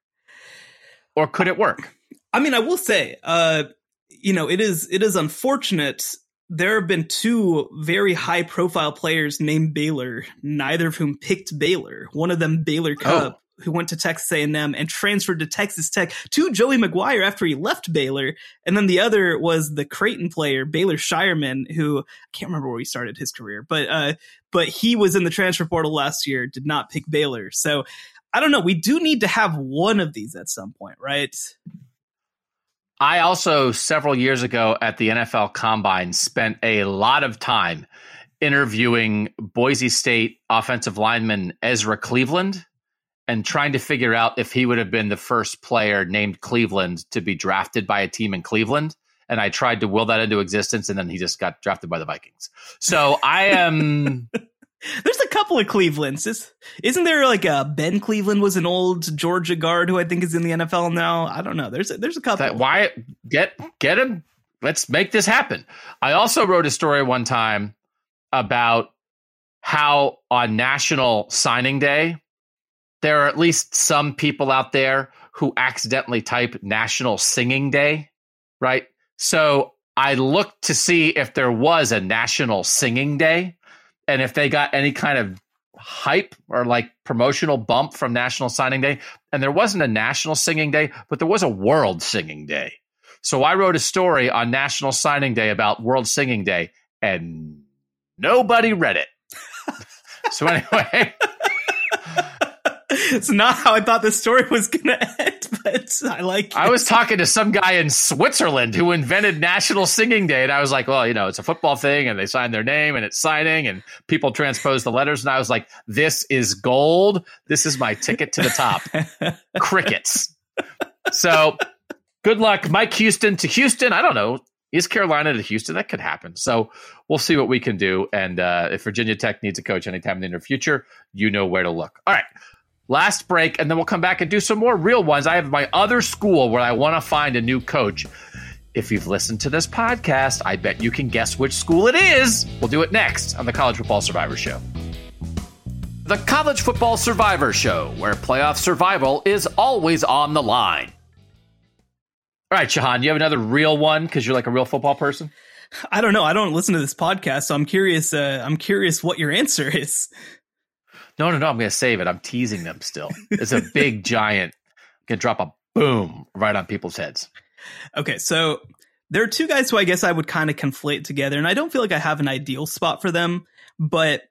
or could it work? I mean, I will say, uh, you know, it is it is unfortunate there have been two very high profile players named Baylor, neither of whom picked Baylor. One of them, Baylor Cupp, oh. who went to Texas A&M and transferred to Texas Tech to Joey McGuire after he left Baylor. And then the other was the Creighton player, Baylor Scheierman, who I can't remember where he started his career, but, uh, but he was in the transfer portal last year, did not pick Baylor. So I don't know. We do need to have one of these at some point, right? I also, several years ago at the NFL Combine, spent a lot of time interviewing Boise State offensive lineman Ezra Cleveland and trying to figure out if he would have been the first player named Cleveland to be drafted by a team in Cleveland. And I tried to will that into existence, and then he just got drafted by the Vikings. So I am *laughs* There's a couple of Clevelands. Is, isn't there like a Ben Cleveland was an old Georgia guard who I think is in the NFL now? I don't know. There's a, there's a couple. That, why get get him? Let's make this happen. I also wrote a story one time about how on National Signing Day there are at least some people out there who accidentally type National Singing Day, right? So I looked to see if there was a National Singing Day and if they got any kind of hype or like promotional bump from National Signing Day. And there wasn't a National Singing Day, but there was a World Singing Day. So I wrote a story on National Signing Day about World Singing Day, and nobody read it. so anyway. *laughs* it's not how I thought the story was going to end, but I like it. I was talking to some guy in Switzerland who invented National Singing Day, and I was like, well, you know, it's a football thing, and they sign their name, and it's signing, and people transpose the letters, and I was like, this is gold. This is my ticket to the top. *laughs* Crickets. So good luck, Mike Houston to Houston. I don't know. East Carolina to Houston, that could happen. So we'll see what we can do. And uh, if Virginia Tech needs a coach anytime in the near future, you know where to look. All right last break, and then we'll come back and do some more real ones. I have my other school where I want to find a new coach. If you've listened to this podcast, I bet you can guess which school it is. We'll do it next on the College Football Survivor Show. The College Football Survivor Show, where playoff survival is always on the line. All right, Shehan, you have another real one because you're like a real football person? I don't know. I don't listen to this podcast, so I'm curious. Uh, I'm curious what your answer is. No, no, no. I'm going to save it. I'm teasing them still. It's a *laughs* big giant. Can drop a boom right on people's heads. Okay, so there are two guys who I guess I would kind of conflate together, and I don't feel like I have an ideal spot for them, but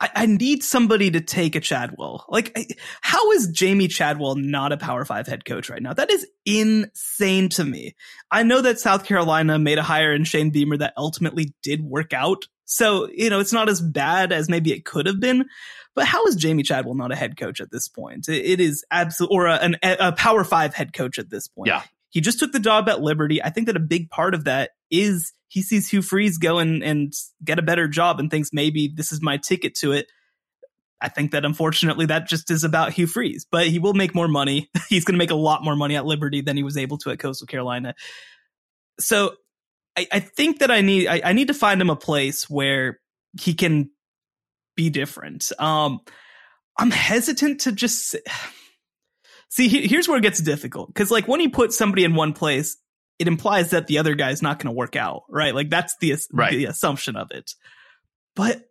I, I need somebody to take a Chadwell. Like, how is Jamey Chadwell not a Power Five head coach right now? That is insane to me. I know that South Carolina made a hire in Shane Beamer that ultimately did work out. So, you know, it's not as bad as maybe it could have been, but how is Jamey Chadwell not a head coach at this point? it is absolute or a, an, a power five head coach at this point. Yeah. He just took the job at Liberty. I think that a big part of that is he sees Hugh Freeze go and, and get a better job and thinks maybe this is my ticket to it. I think that unfortunately that just is about Hugh Freeze, but he will make more money. *laughs* He's going to make a lot more money at Liberty than he was able to at Coastal Carolina. So I, I think that I need I, I need to find him a place where he can be different. Um, I'm hesitant to just *sighs* see. Here's where it gets difficult because, like, when you put somebody in one place, it implies that the other guy is not going to work out, right? Like that's the right. the assumption of it. but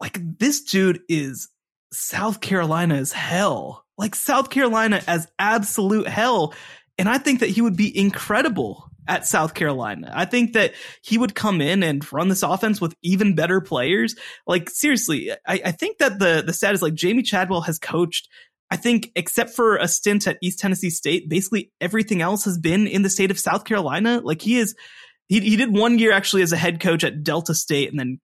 like this dude is South Carolina as hell. Like South Carolina as absolute hell. And I think that he would be incredible at South Carolina. I think that he would come in and run this offense with even better players. Like seriously, I, I think that the the stat is like Jamey Chadwell has coached. I think except for a stint at East Tennessee State, basically everything else has been in the state of South Carolina. Like he is, he he did one year actually as a head coach at Delta State, and then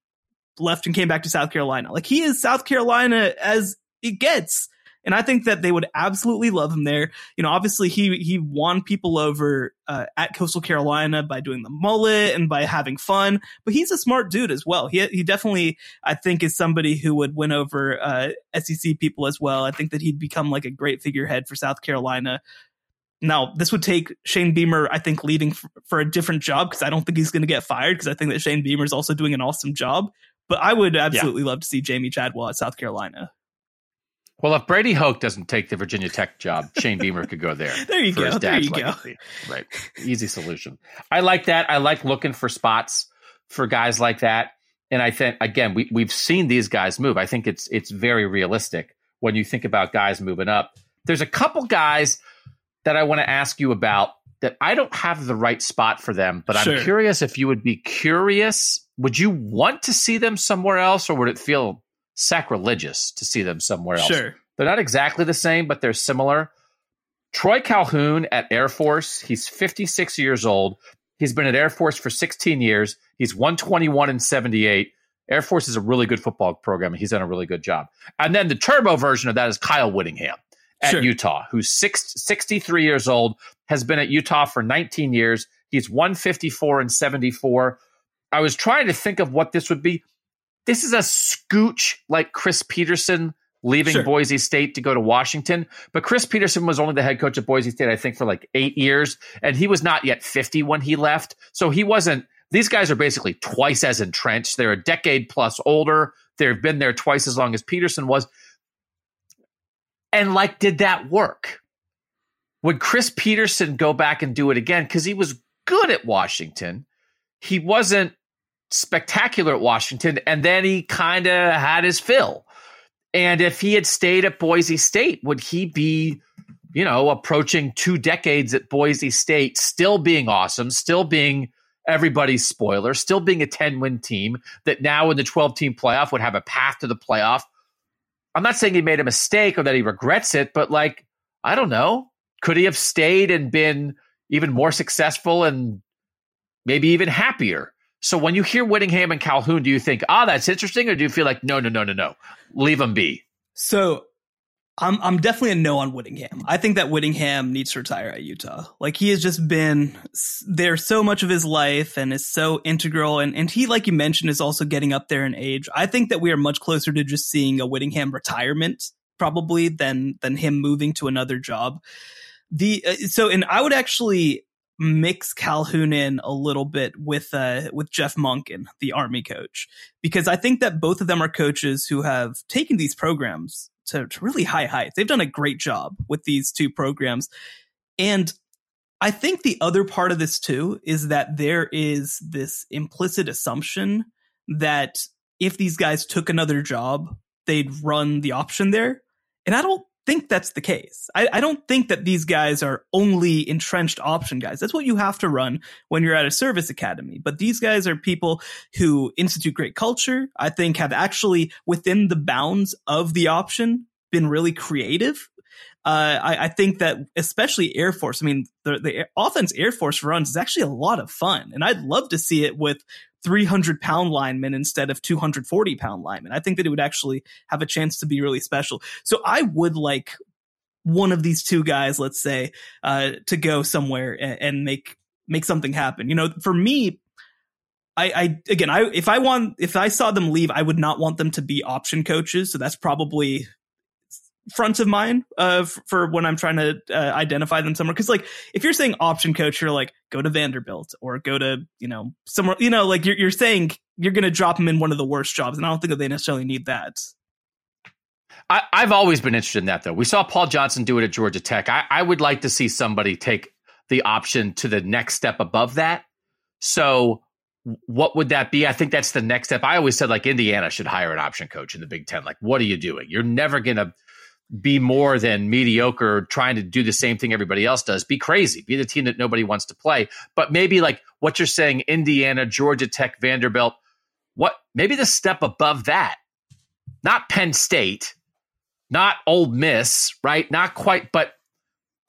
left and came back to South Carolina. Like he is South Carolina as it gets. And I think that they would absolutely love him there. You know, obviously he he won people over uh, at Coastal Carolina by doing the mullet and by having fun. But he's a smart dude as well. He he definitely I think is somebody who would win over uh, SEC people as well. I think that he'd become like a great figurehead for South Carolina. Now, this would take Shane Beamer, I think, leaving for, for a different job because I don't think he's going to get fired because I think that Shane Beamer is also doing an awesome job. But I would absolutely yeah. love to see Jamey Chadwell at South Carolina. Well, if Brady Hoke doesn't take the Virginia Tech job, Shane Beamer could go there. *laughs* there you go. There you legacy. go. Right. Easy solution. I like that. I like looking for spots for guys like that. And I think again, we we've seen these guys move. I think it's it's very realistic when you think about guys moving up. There's a couple guys that I want to ask you about that I don't have the right spot for them, but sure. I'm curious if you would be curious. Would you want to see them somewhere else, or would it feel sacrilegious to see them somewhere else? Sure. They're not exactly the same, but they're similar. Troy Calhoun at Air Force, he's 56 years old. He's been at Air Force for 16 years. He's 121 and 78. Air Force is a really good football program, and he's done a really good job. And then the turbo version of that is Kyle Whittingham at sure. Utah, who's six, 63 years old, has been at Utah for 19 years. He's 154 and 74. I was trying to think of what this would be. This is a scooch like Chris Petersen leaving sure. Boise State to go to Washington. But Chris Petersen was only the head coach at Boise State, I think, for like eight years. And he was not yet 50 when he left. So he wasn't, these guys are basically twice as entrenched. They're a decade plus older. They've been there twice as long as Petersen was. And like, did that work? Would Chris Petersen go back and do it again? Because he was good at Washington. He wasn't spectacular at Washington. And then he kind of had his fill. And if he had stayed at Boise State, would he be, you know, approaching two decades at Boise State, still being awesome, still being everybody's spoiler, still being a 10 win team that now in the 12 team playoff would have a path to the playoff? I'm not saying he made a mistake or that he regrets it, but like, I don't know. Could he have stayed and been even more successful and maybe even happier? So when you hear Whittingham and Calhoun, do you think, ah, that's interesting, or do you feel like, no, no, no, no, no, leave them be? So I'm I'm definitely a no on Whittingham. I think that Whittingham needs to retire at Utah. Like he has just been there so much of his life and is so integral and and he like you mentioned is also getting up there in age. I think that we are much closer to just seeing a Whittingham retirement probably than than him moving to another job. The uh, so and I would actually mix Calhoun in a little bit with uh, with Jeff Monken, the Army coach, because I think that both of them are coaches who have taken these programs to, to really high heights. They've done a great job with these two programs, and I think the other part of this too is that there is this implicit assumption that if these guys took another job, they'd run the option there. And I don't think that's the case. I, I, don't think that these guys are only entrenched option guys. That's what you have to run when you're at a service academy. But these guys are people who institute great culture. I think have actually within the bounds of the option been really creative. Uh, I, I, think that especially Air Force, I mean, the, the offense Air Force runs is actually a lot of fun. And I'd love to see it with 300 pound linemen instead of 240 pound linemen. I think that it would actually have a chance to be really special. So I would like one of these two guys, let's say, uh, to go somewhere and, and make make something happen. You know, for me, I, I again, I if I want if I saw them leave, I would not want them to be option coaches. So that's probably front of mind uh, for when I'm trying to uh, identify them somewhere. Because like if you're saying option coach, you're like go to Vanderbilt or go to you know somewhere. You know, like you're you're saying you're going to drop them in one of the worst jobs, and I don't think that they necessarily need that. I, have always been interested in that though. We saw Paul Johnson do it at Georgia Tech. I, I would like to see somebody take the option to the next step above that. So what would that be? I think that's the next step. I always said like Indiana should hire an option coach in the Big Ten. Like, what are you doing? You're never to be more than mediocre trying to do the same thing everybody else does. Be crazy. Be the team that nobody wants to play. But maybe like what you're saying, Indiana, Georgia Tech, Vanderbilt, what maybe the step above that. Not Penn State, not Ole Miss, right? Not quite, but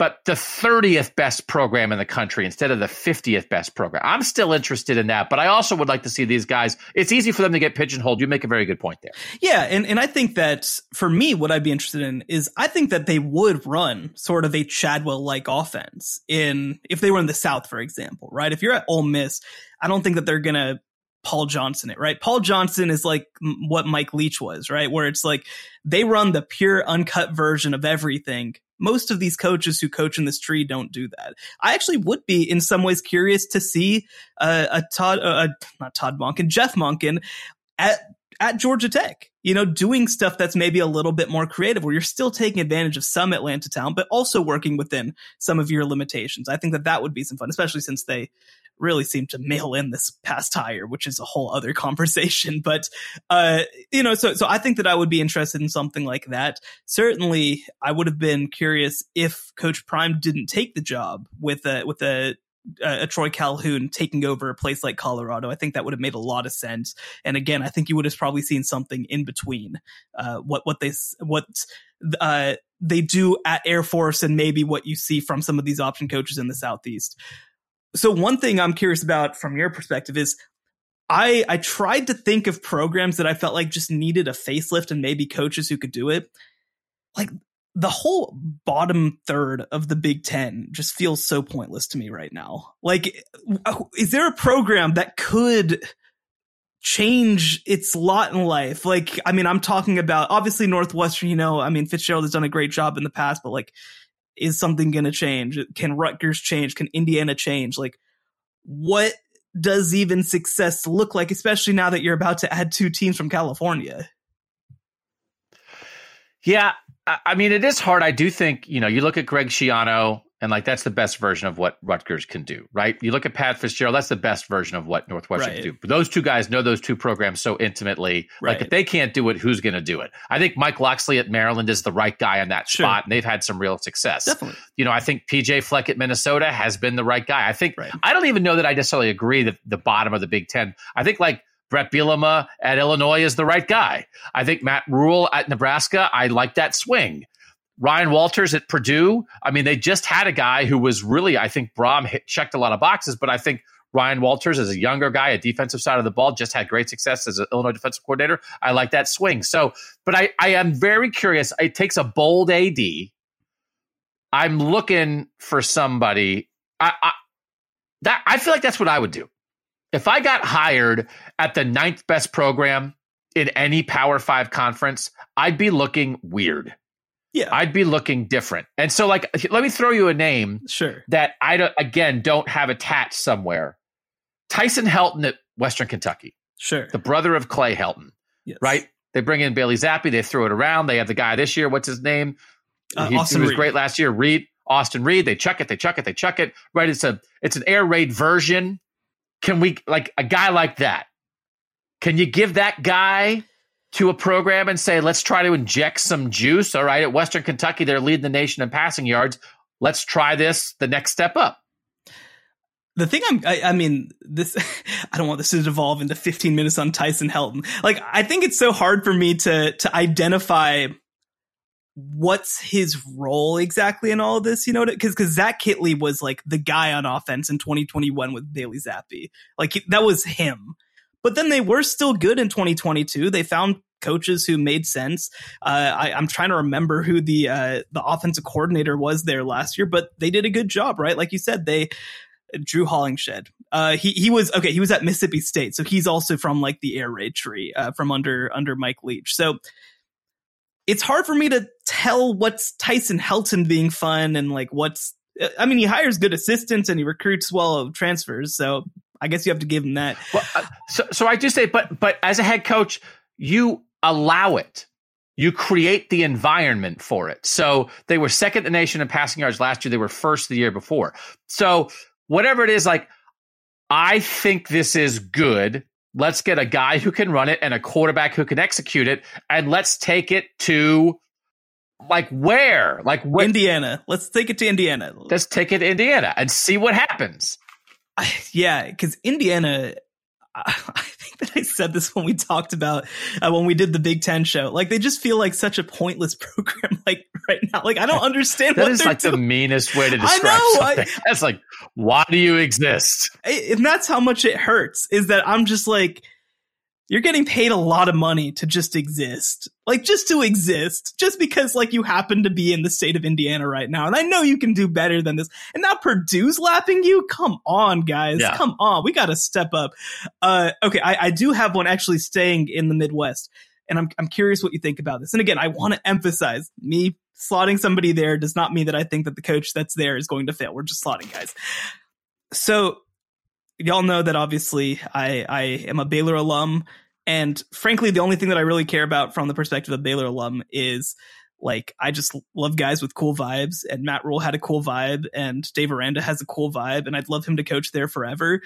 but the 30th best program in the country instead of the 50th best program. I'm still interested in that, but I also would like to see these guys. It's easy for them to get pigeonholed. You make a very good point there. Yeah, and, and I think that for me, what I'd be interested in is I think that they would run sort of a Chadwell like offense in if they were in the South, for example, right? If you're at Ole Miss, I don't think that they're gonna Paul Johnson it, right? Paul Johnson is like what Mike Leach was, right? Where it's like they run the pure uncut version of everything most of these coaches who coach in this tree don't do that. I actually would be in some ways curious to see uh, a Todd, uh, not Todd Monken, Jeff Monken at at Georgia Tech, you know, doing stuff that's maybe a little bit more creative where you're still taking advantage of some Atlanta talent, but also working within some of your limitations. I think that that would be some fun, especially since they really seem to mail in this past hire, which is a whole other *laughs* conversation. But, uh, you know, so, so I think that I would be interested in something like that. Certainly I would have been curious if Coach Prime didn't take the job with a, with a, a Troy Calhoun taking over a place like Colorado. I think that would have made a lot of sense. And again, I think you would have probably seen something in between uh, what what they what uh, they do at Air Force and maybe what you see from some of these option coaches in the Southeast. So one thing I'm curious about from your perspective is I I tried to think of programs that I felt like just needed a facelift and maybe coaches who could do it. Like the whole bottom third of the Big Ten just feels so pointless to me right now. Like, uh, is there a program that could change its lot in life? Like, I mean, I'm talking about obviously Northwestern, you know, I mean, Fitzgerald has done a great job in the past, but like, is something going to change? Can Rutgers change? Can Indiana change? Like, what does even success look like, especially now that you're about to add two teams from California? Yeah, I mean, it is hard. I do think, you know, you look at Greg Schiano and like that's the best version of what Rutgers can do, right? You look at Pat Fitzgerald, that's the best version of what Northwestern right. can do. But those two guys know those two programs so intimately. Right. Like if they can't do it, who's going to do it? I think Mike Locksley at Maryland is the right guy on that sure. spot, and they've had some real success. Definitely. You know, I think PJ Fleck at Minnesota has been the right guy. I think right. I don't even know that I necessarily agree that the bottom of the Big Ten. I think like Bret Bielema at Illinois is the right guy. I think Matt Rhule at Nebraska, I like that swing. Ryan Walters at Purdue. I mean, they just had a guy who was really, I think, Brohm hit, checked a lot of boxes, but I think Ryan Walters is a younger guy, a defensive side of the ball, just had great success as an Illinois defensive coordinator. I like that swing. So, but I, I am very curious. It takes a bold AD. I'm looking for somebody. I, I that I feel like that's what I would do. If I got hired at the ninth best program in any Power Five conference, I'd be looking weird. Yeah. I'd be looking different. And so, like, let me throw you a name sure. that I, don't, again, don't have attached somewhere. Tyson Helton at Western Kentucky. Sure. The brother of Clay Helton. Yes. Right? They bring in Bailey Zappe. They throw it around. They have the guy this year. What's his name? Uh, he, Austin he was Reed. great last year. Reed, Austin Reed. They chuck it. They chuck it. They chuck it. Right? It's a it's an air raid version can we like a guy like that? Can you give that guy to a program and say, let's try to inject some juice? All right, at Western Kentucky, they're leading the nation in passing yards. Let's try this the next step up. The thing I'm, I, I, mean, this, *laughs* I don't want this to devolve into 15 minutes on Tyson Helton. Like, I think it's so hard for me to, to identify what's his role exactly in all this? You know, because because Zach Kittley was like the guy on offense in 2021 with Bailey Zappe, like that was him. But then they were still good in 2022. They found coaches who made sense. Uh, I, am trying to remember who the uh, the offensive coordinator was there last year, but they did a good job, right? Like you said, they Drew Hollingshead. Uh, he he was okay. He was at Mississippi State, so he's also from like the air raid tree uh, from under under Mike Leach. So it's hard for me to tell what's Tyson Helton being fun and like what's I mean he hires good assistants and he recruits well of transfers so I guess you have to give him that. Well, uh, so so I just say but but as a head coach you allow it. You create the environment for it. So they were second the nation in passing yards last year. They were first the year before. So whatever it is, like I think this is good. Let's get a guy who can run it and a quarterback who can execute it, and let's take it to like where? Like where? Indiana. Let's take it to Indiana. Let's take it to Indiana and see what happens. I, yeah, because Indiana *laughs* I think that *laughs* I said this when we talked about uh, when we did the Big Ten show. Like they just feel like such a pointless *laughs* program. Like right now, like I don't understand. *laughs* that is like doing. the meanest way to describe I know, something. I, that's like, why do you exist? And that's how much it hurts. Is that I'm just like, you're getting paid a lot of money to just exist. Like just to exist. Just because like you happen to be in the state of Indiana right now. And I know you can do better than this. And now Purdue's lapping you? Come on, guys. Yeah. Come on. We gotta step up. Uh okay, I, I do have one actually staying in the Midwest. And I'm I'm curious what you think about this. And again, I want to emphasize me slotting somebody there does not mean that I think that the coach that's there is going to fail. We're just slotting guys. So y'all know that obviously I I am a Baylor alum, and frankly, the only thing that I really care about from the perspective of Baylor alum is like I just love guys with cool vibes, and Matt Rhule had a cool vibe, and Dave Aranda has a cool vibe, and I'd love him to coach there forever.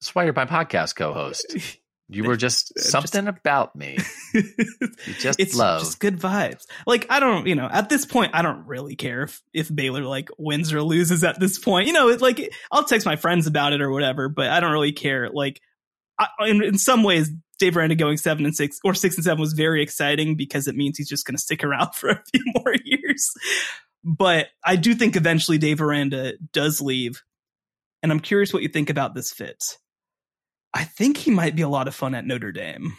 That's why you're my podcast co-host. *laughs* You were just *laughs* something just, about me. *laughs* You just it's love just good vibes. Like I don't, you know, at this point, I don't really care if if Baylor like wins or loses. At this point, you know, it's like I'll text my friends about it or whatever, but I don't really care. Like, I, in, in some ways, Dave Aranda going seven and six or six and seven was very exciting because it means he's just going to stick around *laughs* for a few more years. But I do think eventually Dave Aranda does leave, and I'm curious what you think about this fit. I think he might be a lot of fun at Notre Dame.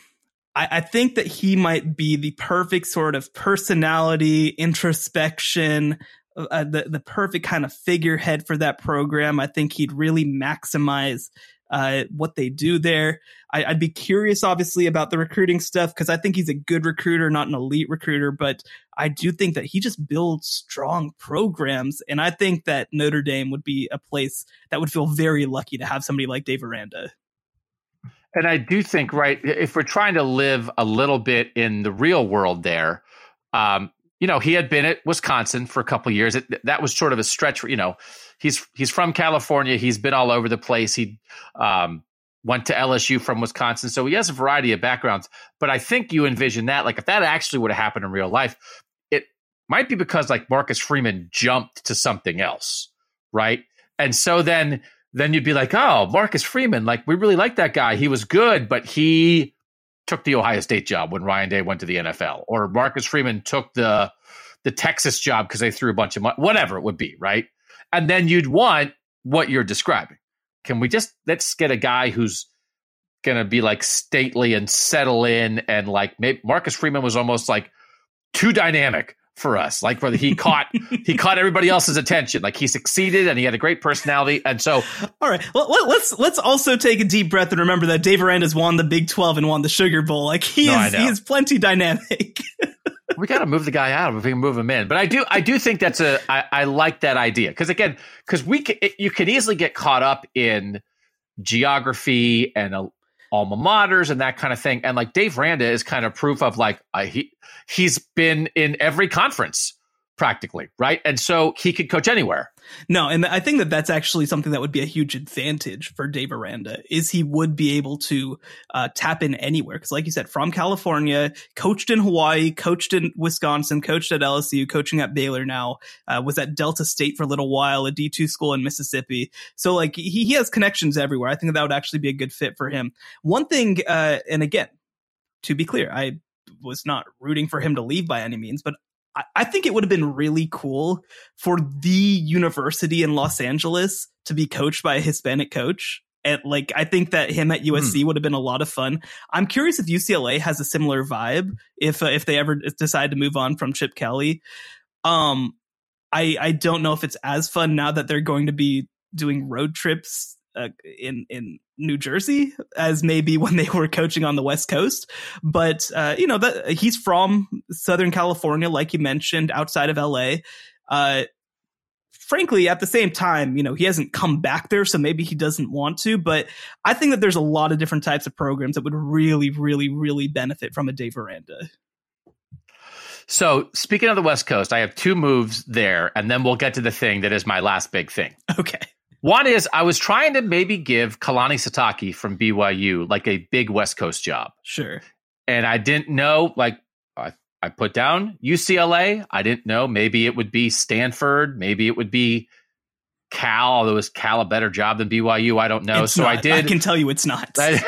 I, I think that he might be the perfect sort of personality, introspection, uh, uh, the the perfect kind of figurehead for that program. I think he'd really maximize uh, what they do there. I, would be curious, obviously, about the recruiting stuff because I think he's a good recruiter, not an elite recruiter, but I do think that he just builds strong programs. And I think that Notre Dame would be a place that would feel very lucky to have somebody like Dave Aranda. And I do think, right, if we're trying to live a little bit in the real world there, um, you know, he had been at Wisconsin for a couple years. It, that was sort of a stretch. You know, he's he's from California. He's been all over the place. He um, went to LSU from Wisconsin, so he has a variety of backgrounds. But I think you envision that, like, if that actually would have happened in real life, it might be because like Marcus Freeman jumped to something else, right? And so then then you'd be like, oh, Marcus Freeman, like we really like that guy. He was good, but he took the Ohio State job when Ryan Day went to the NFL, or Marcus Freeman took the the Texas job because they threw a bunch of money, whatever it would be, right? And then you'd want what you're describing. Can we just let's get a guy who's gonna be like stately and settle in and like maybe Marcus Freeman was almost like too dynamic for us. Like whether he caught he *laughs* caught everybody else's attention. Like he succeeded and he had a great personality. And so, all right, well, let's let's also take a deep breath and remember that Dave Aranda's won the Big Twelve and won the Sugar Bowl. Like he no, is he is plenty dynamic. *laughs* we got to move the guy out if we can move him in. But I do I do think that's a I, I like that idea because again because we can, you can easily get caught up in geography and a, alma maters and that kind of thing. And like Dave Aranda is kind of proof of like uh, he he's been in every conference practically, right? And so he could coach anywhere. No, and I think that that's actually something that would be a huge advantage for Dave Aranda is he would be able to uh, tap in anywhere because, like you said, from California, coached in Hawaii, coached in Wisconsin, coached at LSU, coaching at Baylor now, uh, was at Delta State for a little while, a D two school in Mississippi. So like he he has connections everywhere. I think that would actually be a good fit for him. One thing, uh, and again, to be clear, I was not rooting for him to leave by any means, but I think it would have been really cool for the university in Los Angeles to be coached by a Hispanic coach. And like, I think that him at USC hmm. would have been a lot of fun. I'm curious if UCLA has a similar vibe if uh, if they ever decide to move on from Chip Kelly. Um, I I don't know if it's as fun now that they're going to be doing road trips uh, in in New Jersey as maybe when they were coaching on the West Coast. But uh, you know that he's from Southern California, like you mentioned, outside of LA. Uh, frankly, at the same time, you know, he hasn't come back there, so maybe he doesn't want to. But I think that there's a lot of different types of programs that would really, really, really benefit from a Dave Aranda. So, speaking of the West Coast, I have two moves there, and then we'll get to the thing that is my last big thing. Okay One is I was trying to maybe give Kalani Sitake from BYU like a big West Coast job. Sure. And I didn't know, like, I, I put down UCLA. I didn't know. Maybe it would be Stanford. Maybe it would be Cal, although is Cal a better job than BYU? I don't know. It's so not. I did. I can tell you it's not. *laughs* I,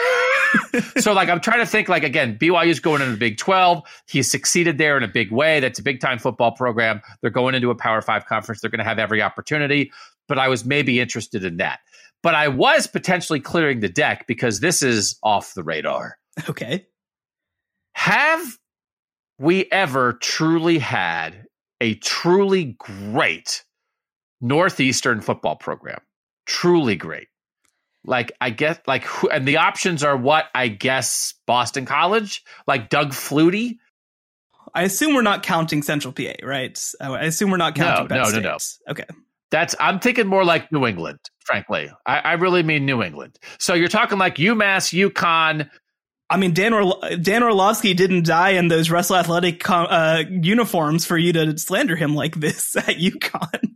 *laughs* so like I'm trying to think like again, BYU's going into the Big 12. He's succeeded there in a big way. That's a big time football program. They're going into a Power 5 conference. They're going to have every opportunity, but I was maybe interested in that. But I was potentially clearing the deck because this is off the radar. Okay. Have we ever truly had a truly great Northeastern football program? Truly great. Like I guess like and the options are what I guess Boston College, like Doug Flutie. I assume we're not counting Central PA, right? I assume we're not counting. No, no, no, no. Okay. That's I'm thinking more like New England, frankly. I, I really mean New England. So you're talking like UMass, UConn. I mean, Dan or- Dan Orlovsky didn't die in those Russell Athletic uh, uniforms for you to slander him like this *laughs* at UConn.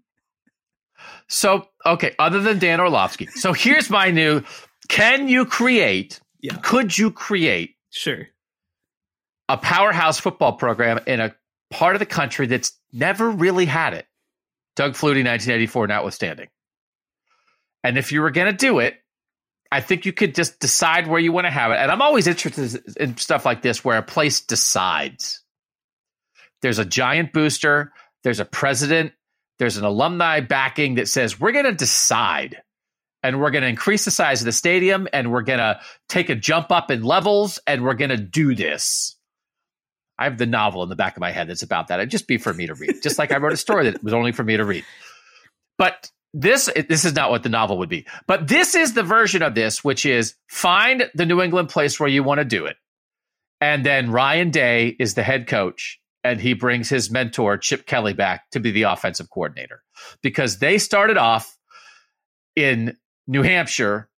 So, okay, other than Dan Orlovsky. So here's my new can you create, Yeah. could you create Sure. a powerhouse football program in a part of the country that's never really had it? Doug Flutie, 1984, notwithstanding. And if you were going to do it, I think you could just decide where you want to have it. And I'm always interested in stuff like this where a place decides. There's a giant booster, there's a president, there's an alumni backing that says, we're going to decide and we're going to increase the size of the stadium and we're going to take a jump up in levels and we're going to do this. I have the novel in the back of my head that's about that. It'd just be for me to read, just like I wrote a story that was only for me to read. But this this is not what the novel would be. But this is the version of this, which is find the New England place where you want to do it. And then Ryan Day is the head coach and he brings his mentor Chip Kelly back to be the offensive coordinator because they started off in New Hampshire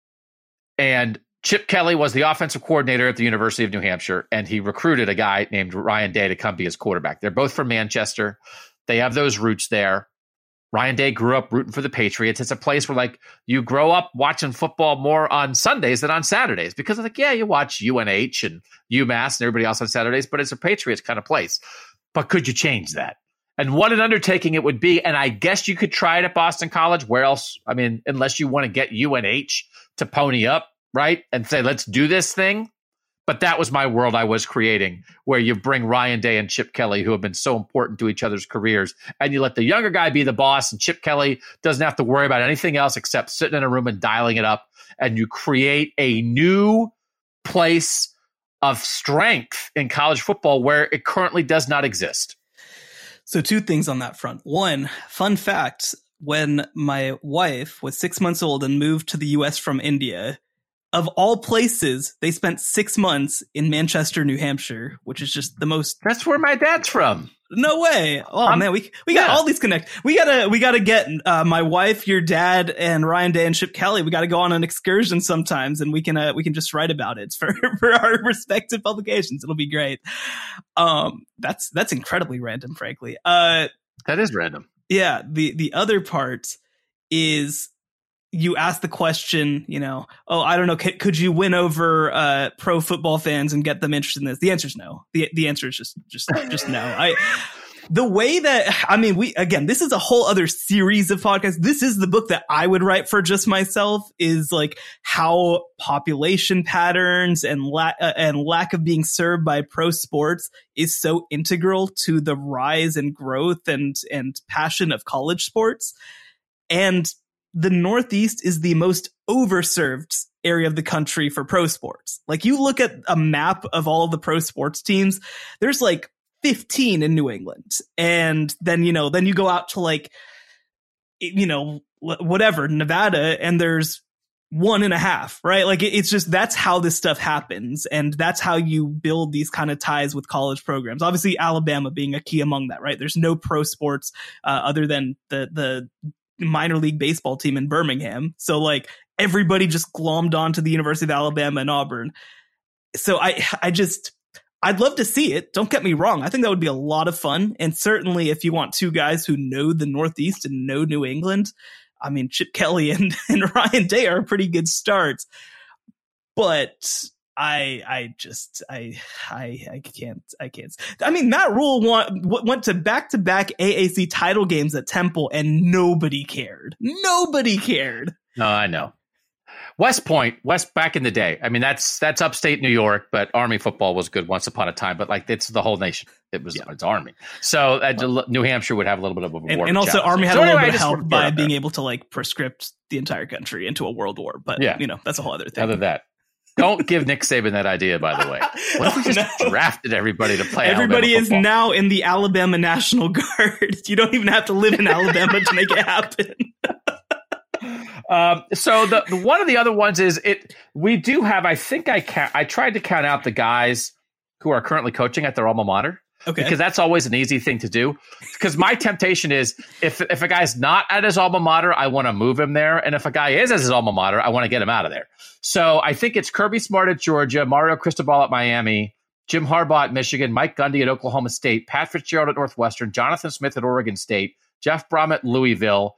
and Chip Kelly was the offensive coordinator at the University of New Hampshire and he recruited a guy named Ryan Day to come be his quarterback. They're both from Manchester. They have those roots there. Ryan Day grew up rooting for the Patriots. It's a place where like you grow up watching football more on Sundays than on Saturdays because like yeah, you watch UNH and UMass and everybody else on Saturdays, but it's a Patriots kind of place. But could you change that? And what an undertaking it would be. And I guess you could try it at Boston College. Where else? I mean, unless you want to get UNH to pony up, right? And say, let's do this thing. But that was my world I was creating, where you bring Ryan Day and Chip Kelly, who have been so important to each other's careers, and you let the younger guy be the boss, and Chip Kelly doesn't have to worry about anything else except sitting in a room and dialing it up. And you create a new place of strength in college football where it currently does not exist. So, two things on that front. One, fun fact when my wife was six months old and moved to the US from India, of all places, they spent six months in Manchester, New Hampshire, which is just the most. That's where my dad's from. No way! Oh man, we we got yeah. all these connect. We gotta we gotta get uh, my wife, your dad, and Ryan Day and Chip Kelly. We gotta go on an excursion sometimes, and we can uh, we can just write about it *laughs* for for our respective publications. It'll be great. Um, that's that's incredibly random, frankly. Uh, that is random. Yeah. The the other part is you ask the question, you know, oh, I don't know, could, could you win over uh, pro football fans and get them interested in this? The answer is no. The the answer is just just just no. I the way that I mean, we again, this is a whole other series of podcasts. This is the book that I would write for just myself. Is like how population patterns and la- uh, and lack of being served by pro sports is so integral to the rise and growth and and passion of college sports. And the Northeast is the most overserved area of the country for pro sports. Like you look at a map of all the pro sports teams, there's like 15 in New England. And then, you know, then you go out to like, you know, whatever, Nevada, and there's one and a half, right? Like it's just that's how this stuff happens. And that's how you build these kind of ties with college programs. Obviously, Alabama being a key among that, right? There's no pro sports uh, other than the, the minor league baseball team in Birmingham. So like everybody just glommed onto the University of Alabama and Auburn. So I I just I'd love to see it. Don't get me wrong. I think that would be a lot of fun. And certainly if you want two guys who know the Northeast and know New England, I mean, Chip Kelly *laughs* and, and Ryan Day are pretty good starts, but I I just I I I can't I can't. I mean, Matt Rhule went went to back to back AAC title games at Temple, and nobody cared. Nobody cared. No, I know. West Point, West back in the day. I mean, that's that's upstate New York, but Army football was good once upon a time. But like, it's the whole nation. It was yeah. it's Army. So uh, New Hampshire would have a little bit of a war. And, and also, Army had so a little anyway, bit of help by being able to like prescript the entire country into a world war. But yeah, you know, that's a whole other thing. Other than that. Don't give Nick Saban that idea, by the way. *laughs* What if we just no. drafted everybody to play? Everybody is now in the Alabama National *laughs* Guard. You don't even have to live in Alabama to make it happen. *laughs* um, so the, the, one of the other ones is it. We do have. I think I ca- I tried to count out the guys who are currently coaching at their alma mater. Okay. Because that's always an easy thing to do. Because my temptation is if if a guy's not at his alma mater, I want to move him there. And if a guy is at his alma mater, I want to get him out of there. So I think it's Kirby Smart at Georgia, Mario Cristobal at Miami, Jim Harbaugh at Michigan, Mike Gundy at Oklahoma State, Pat Fitzgerald at Northwestern, Jonathan Smith at Oregon State, Jeff Brohm at Louisville,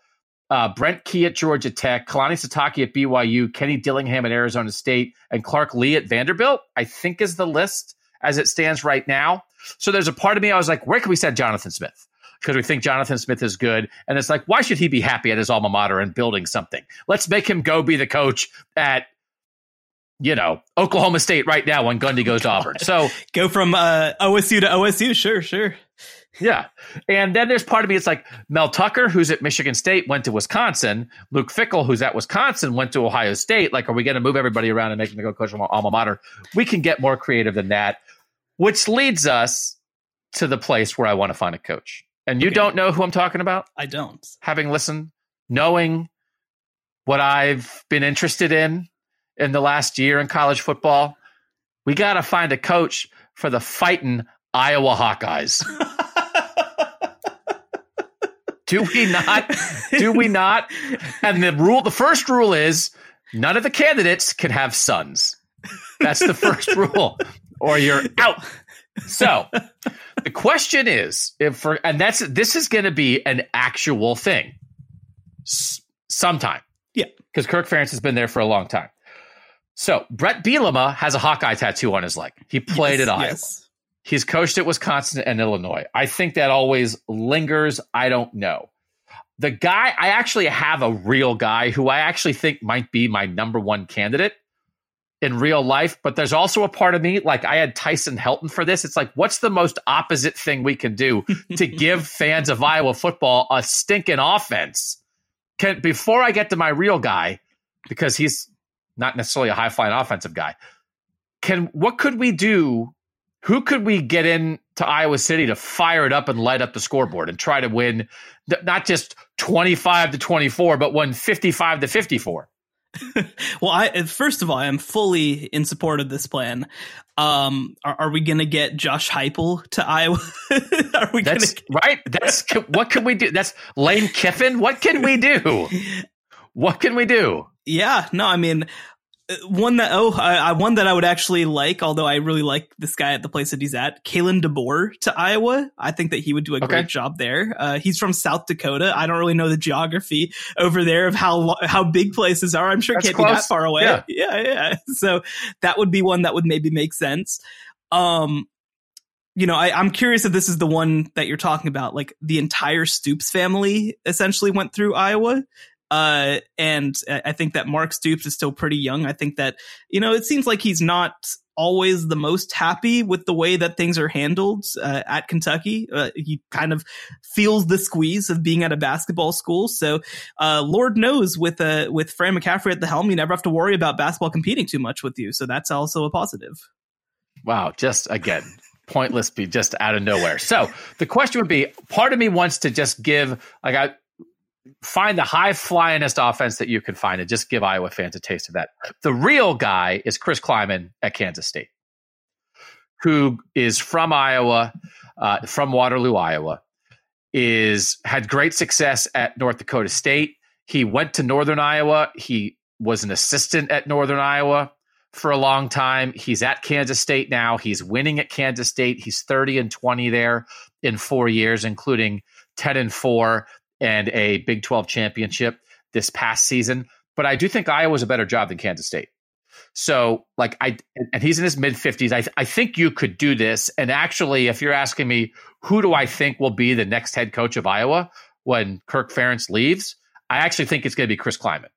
uh, Brent Key at Georgia Tech, Kalani Sitake at BYU, Kenny Dillingham at Arizona State, and Clark Lea at Vanderbilt, I think is the list as it stands right now. So there's a part of me I was like, where can we send Jonathan Smith? Because we think Jonathan Smith is good. And it's like, why should he be happy at his alma mater and building something? Let's make him go be the coach at, you know, Oklahoma State right now when Gundy goes to Auburn. So *laughs* go from uh, OSU to OSU. Sure, sure. Yeah. And then there's part of me, it's like Mel Tucker, who's at Michigan State, went to Wisconsin. Luke Fickell, who's at Wisconsin, went to Ohio State. Like, are we going to move everybody around and make them go coach alma mater? We can get more creative than that, which leads us to the place where I want to find a coach. And you okay. don't know who I'm talking about? I don't. Having listened, knowing what I've been interested in in the last year in college football, we got to find a coach for the fighting Iowa Hawkeyes. *laughs* Do we not? Do we not? And the rule, the first rule is none of the candidates can have sons. That's the first rule, or you're *laughs* out. So the question is, if for and that's this is going to be an actual thing, S- sometime. Yeah, because Kirk Ferentz has been there for a long time. So Bret Bielema has a Hawkeye tattoo on his leg. He played yes, at Iowa. Yes. He's coached at Wisconsin and Illinois. I think that always lingers. I don't know. The guy, I actually have a real guy who I actually think might be my number one candidate in real life, but there's also a part of me, like I had Tyson Helton for this. It's like, what's the most opposite thing we can do to *laughs* give fans of Iowa football a stinking offense? Can before I get to my real guy, because he's not necessarily a high flying offensive guy, can what could we do who could we get in to Iowa City to fire it up and light up the scoreboard and try to win not just 25 to 24 but win 55 to 54 *laughs* well I first of all I am fully in support of this plan. Um are, are we going to get Josh Heupel to Iowa? *laughs* Are we that's gonna... right. That's what can we do? That's Lane Kiffin? What can we do? *laughs* What can we do? Yeah no I mean one that oh I, one that I would actually like, although I really like this guy at the place that he's at, Kalen DeBoer to Iowa. I think that he would do a okay. great job there. Uh, he's from South Dakota. I don't really know the geography over there of how how big places are. I'm sure it can't close. be that far away. Yeah. *laughs* yeah, yeah. So that would be one that would maybe make sense. Um, you know, I, am curious if this is the one that you're talking about. Like the entire Stoops family essentially went through Iowa. Uh, and I think that Mark Stoops is still pretty young. I think that, you know, it seems like he's not always the most happy with the way that things are handled uh, at Kentucky. Uh, he kind of feels the squeeze of being at a basketball school. So, uh, Lord knows with uh, with Fran McCaffery at the helm, you never have to worry about basketball competing too much with you. So that's also a positive. Wow, just again. Pointless, be just out of nowhere. So the question would be: part of me wants to just give, like, I find the high flyingest offense that you can find and just give Iowa fans a taste of that. The real guy is Chris Klieman at Kansas State, who is from Iowa, uh, from Waterloo, Iowa, is had great success at North Dakota State. He went to Northern Iowa. He was an assistant at Northern Iowa for a long time. He's at Kansas State now. He's winning at Kansas State. He's 30 and 20 there in four years, including 10 and 4 and a Big 12 championship. this past season, but I do think Iowa's a better job than Kansas State. So, like, I and he's in his mid fifties. I I think you could do this. And actually, if you're asking me, who do I think will be the next head coach of Iowa when Kirk Ferentz leaves? I actually think it's going to be Chris Klieman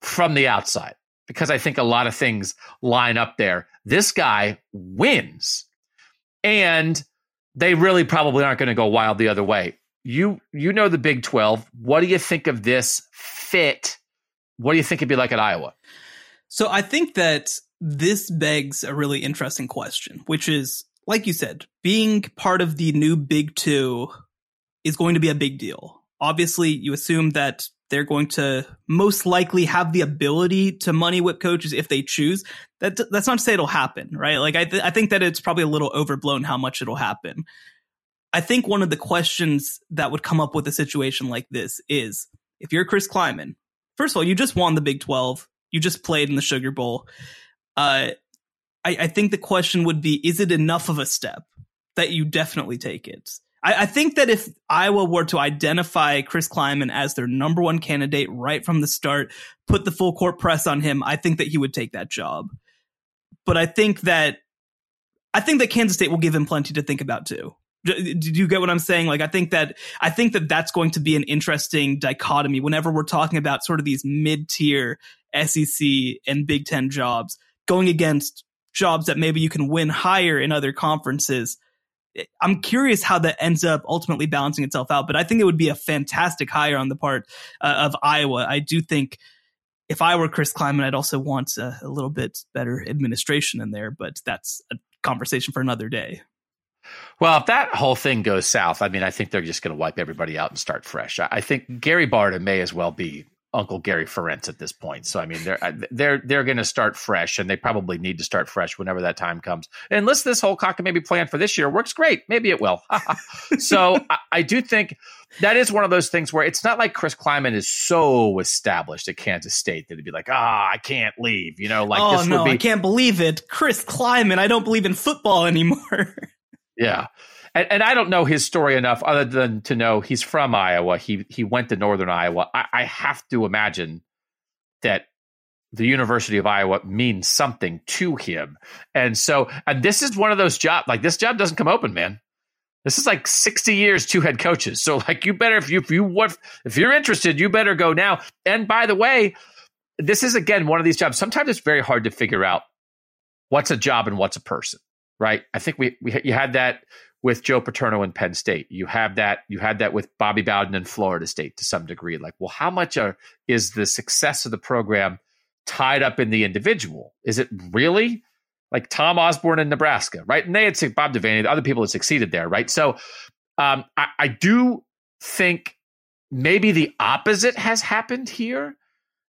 from the outside because I think a lot of things line up there. This guy wins, and they really probably aren't going to go wild the other way. You you know the Big Twelve. What do you think of this fit? What do you think it'd be like at Iowa? So I think that this begs a really interesting question, which is, like you said, being part of the new Big Two is going to be a big deal. Obviously, you assume that they're going to most likely have the ability to money whip coaches if they choose. That that's not to say it'll happen, right? Like I th- I think that it's probably a little overblown how much it'll happen. I think one of the questions that would come up with a situation like this is if you're Chris Klieman, first of all, you just won the Big 12, you just played in the Sugar Bowl. Uh, I, I think the question would be is it enough of a step that you definitely take it? I, I think that if Iowa were to identify Chris Klieman as their number one candidate right from the start, put the full court press on him, I think that he would take that job. But I think that I think that Kansas State will give him plenty to think about too. Did you get what I'm saying? Like, I think that I think that that's going to be an interesting dichotomy whenever we're talking about sort of these mid tier SEC and Big Ten jobs going against jobs that maybe you can win higher in other conferences. I'm curious how that ends up ultimately balancing itself out, but I think it would be a fantastic hire on the part uh, of Iowa. I do think if I were Chris Klieman, I'd also want a, a little bit better administration in there, but that's a conversation for another day. Well, if that whole thing goes south, I mean, I think they're just going to wipe everybody out and start fresh. I think Gary Barta may as well be Uncle Gary Ferentz at this point. So I mean, they're they're they're going to start fresh, and they probably need to start fresh whenever that time comes. And listen, this whole maybe plan for this year works great. Maybe it will. *laughs* so I, I, do think that is one of those things where it's not like Chris Klieman is so established at Kansas State that it'd be like, ah, I can't leave. You know, like oh this no, would be, I can't believe it, Chris Klieman. I don't believe in football anymore. *laughs* yeah and, and, I don't know his story enough other than to know he's from Iowa. He he went to Northern Iowa. I, I have to imagine that the University of Iowa means something to him. And so, and this is one of those jobs. Like this job doesn't come open, man. This is like sixty years, two head coaches. So, like, you better if you if you what if you're interested, you better go now. And by the way, this is again one of these jobs. Sometimes it's very hard to figure out what's a job and what's a person, right? I think we we you had that with Joe Paterno in Penn State. You have that. You had that with Bobby Bowden in Florida State to some degree. Like, well, how much are, is the success of the program tied up in the individual? Is it really like Tom Osborne in Nebraska, right? And they had Bob Devaney, the other people had succeeded there, right? So um, I, I do think maybe the opposite has happened here.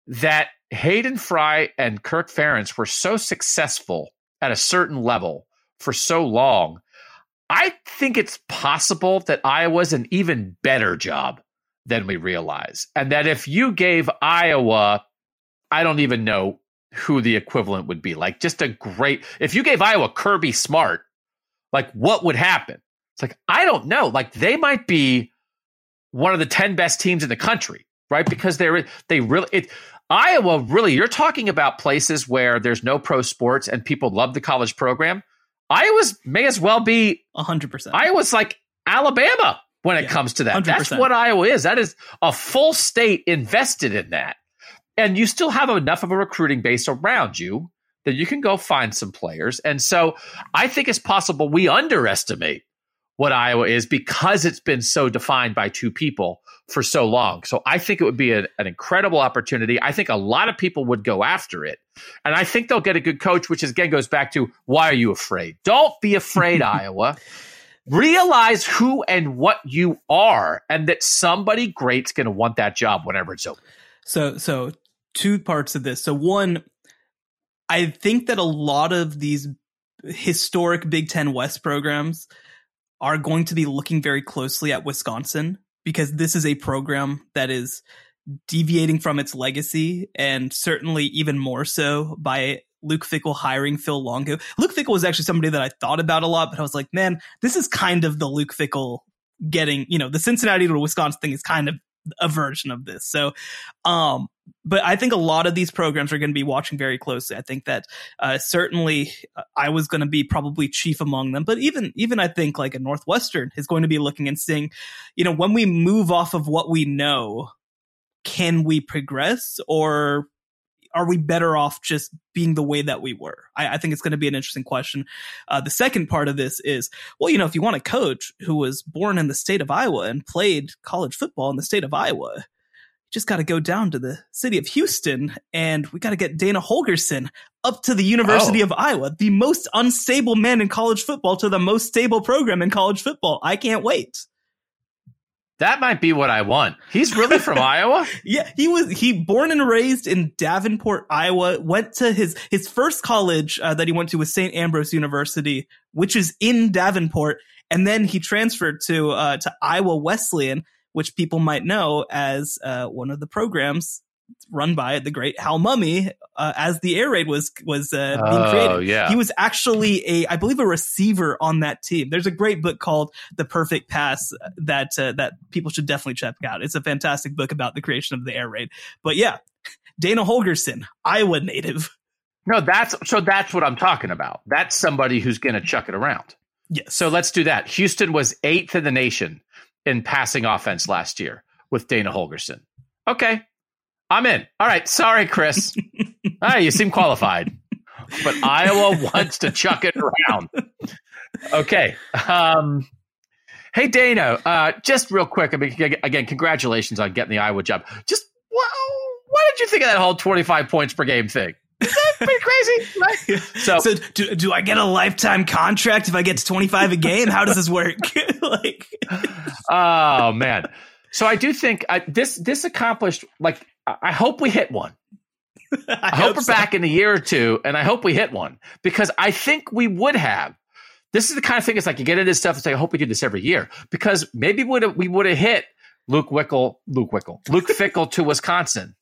That Hayden Fry and Kirk Ferentz were so successful at a certain level for so long I think it's possible that Iowa's an even better job than we realize. And that if you gave Iowa, I don't even know who the equivalent would be. Like just a great, if you gave Iowa Kirby Smart, like what would happen? It's like, I don't know. Like they might be one of the 10 best teams in the country, right? Because they're, they really, it, Iowa really, you're talking about places where there's no pro sports and people love the college program. Iowa's may as well be 100%. Iowa's like Alabama when it yeah, comes to that. 100%. That's what Iowa is. That is a full state invested in that. And you still have enough of a recruiting base around you that you can go find some players. And so I think it's possible we underestimate what Iowa is because it's been so defined by two people for so long. So I think it would be a, an incredible opportunity. I think a lot of people would go after it. And I think they'll get a good coach, which again goes back to why are you afraid? Don't be afraid, *laughs* Iowa. Realize who and what you are, and that somebody great's going to want that job whenever it's open. So, so two parts of this. So, one, I think that a lot of these historic Big Ten West programs are going to be looking very closely at Wisconsin because this is a program that is deviating from its legacy and certainly even more so by Luke Fickell hiring Phil Longo. Luke Fickell was actually somebody that I thought about a lot, but I was like, man, this is kind of the Luke Fickell getting, you know, the Cincinnati to Wisconsin thing is kind of a version of this. So, um, but I think a lot of these programs are going to be watching very closely. I think that uh, certainly uh, Iowa's going to be probably chief among them, but even even I think like a Northwestern is going to be looking and seeing, you know, when we move off of what we know, can we progress or are we better off just being the way that we were? I, I think it's going to be an interesting question. Uh, the second part of this is, well, you know, if you want a coach who was born in the state of Iowa and played college football in the state of Iowa, just got to go down to the city of Houston and we got to get Dana Holgorsen up to the University oh. of Iowa, the most unstable man in college football to the most stable program in college football. I can't wait. That might be what I want. He's really from *laughs* Iowa. Yeah, he was. He born and raised in Davenport, Iowa. Went to his his first college uh, that he went to was St. Ambrose University, which is in Davenport, and then he transferred to uh, to Iowa Wesleyan, which people might know as uh, one of the programs run by the great Hal Mumme uh, as the air raid was was uh, being oh, created. Yeah. He was actually a I believe a receiver on that team. There's a great book called The Perfect Pass that uh, that people should definitely check out. It's a fantastic book about the creation of the air raid. But yeah, Dana Holgorsen, Iowa native. No, that's so that's what I'm talking about. That's somebody who's going to chuck it around. Yes. So let's do that. Houston was eighth in the nation in passing offense last year with Dana Holgorsen. Okay, I'm in. All right. Sorry, Chris. *laughs* hey, you seem qualified. But Iowa *laughs* wants to chuck it around. Okay. Um, hey, Dana, uh, just real quick. I mean, again, congratulations on getting the Iowa job. Just wow, what did you think of that whole 25 points per game thing? Is that pretty crazy? Right? *laughs* So, so do, do I get a lifetime contract if I get to 25 a game? How does this work? *laughs* like, oh, man. So I do think uh, this this accomplished like I hope we hit one. *laughs* I, I, hope, hope we're so. back in a year or two, and I hope we hit one because I think we would have. This is the kind of thing. It's like you get into stuff and say, "I hope we do this every year," because maybe would we would have hit Luke Wickle, Luke Wickle, Luke Fickell to Wisconsin.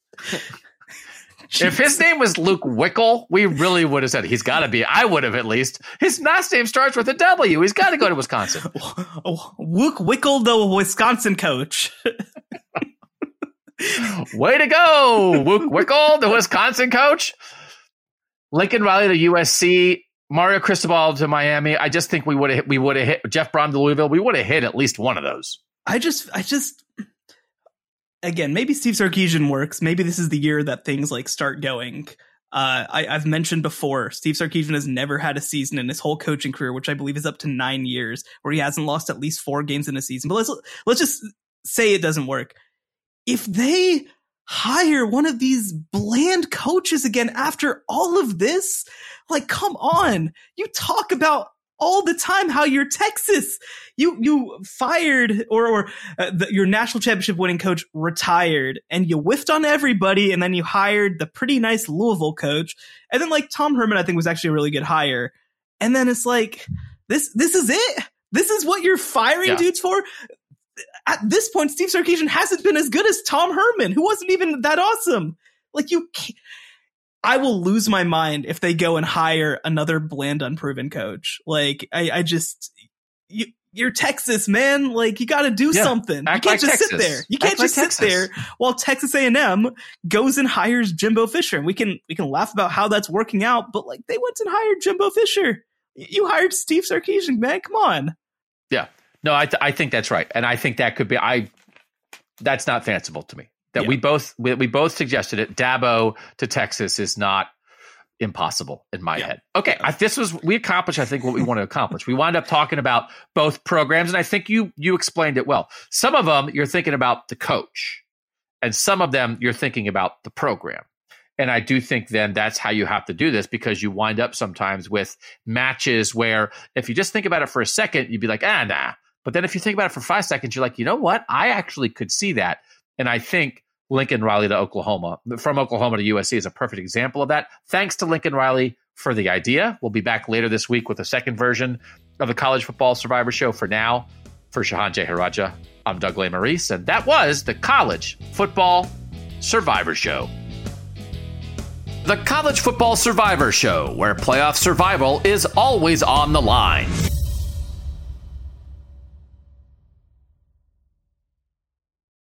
If his name was Luke Wickle, we really would have said he's got to be. I would have at least. His last name starts with a W. He's got to go to Wisconsin. *laughs* Luke Wickle, the Wisconsin coach. *laughs* Way to go, Luke Wickle, the Wisconsin coach. Lincoln Riley to USC, Mario Cristobal to Miami. I just think we would have we would have hit Jeff Brohm to Louisville. We would have hit at least one of those. I just I just again maybe Steve Sarkisian works. Maybe this is the year that things like start going. Uh, I, have mentioned before, Steve Sarkisian has never had a season in his whole coaching career, which I believe is up to nine years, where he hasn't lost at least four games in a season. But let's let's just say it doesn't work if they hire one of these bland coaches again after all of this, like, come on. You talk about all the time how you're Texas. You you fired or or uh, the, your national championship winning coach retired, and you whiffed on everybody, and then you hired the pretty nice Louisville coach, and then like Tom Herman, I think was actually a really good hire, and then it's like this this is it. This is what you're firing yeah. dudes for at this point, Steve Sarkisian hasn't been as good as Tom Herman, who wasn't even that awesome. Like you, I will lose my mind if they go and hire another bland, unproven coach. Like I, I just, you, you're Texas, man. Like you got to do yeah, something. You can't like just Texas. sit there. You can't act just like sit there while Texas A&M goes and hires Jimbo Fisher. And we can we can laugh about how that's working out, but like they went and hired Jimbo Fisher. You hired Steve Sarkisian, man. Come on. Yeah. No, I, th- I think that's right, and I think that could be. I that's not fanciful to me. That yeah. we both we, we, both suggested it. Dabo to Texas is not impossible in my yeah. head. Okay, I, this was we accomplished. I think what we want to accomplish. We wind up talking about both programs, and I think you you explained it well. Some of them you're thinking about the coach, and some of them you're thinking about the program. And I do think then that's how you have to do this because you wind up sometimes with matches where if you just think about it for a second, you'd be like, ah, nah, but then if you think about it for five seconds, you're like, you know what? I actually could see that. And I think Lincoln Riley to Oklahoma, from Oklahoma to USC is a perfect example of that. Thanks to Lincoln Riley for the idea. We'll be back later this week with a second version of the College Football Survivor Show. For now, for Shehan Jeyarajah, I'm Doug Lesmerises, and that was the College Football Survivor Show. The College Football Survivor Show, where playoff survival is always on the line.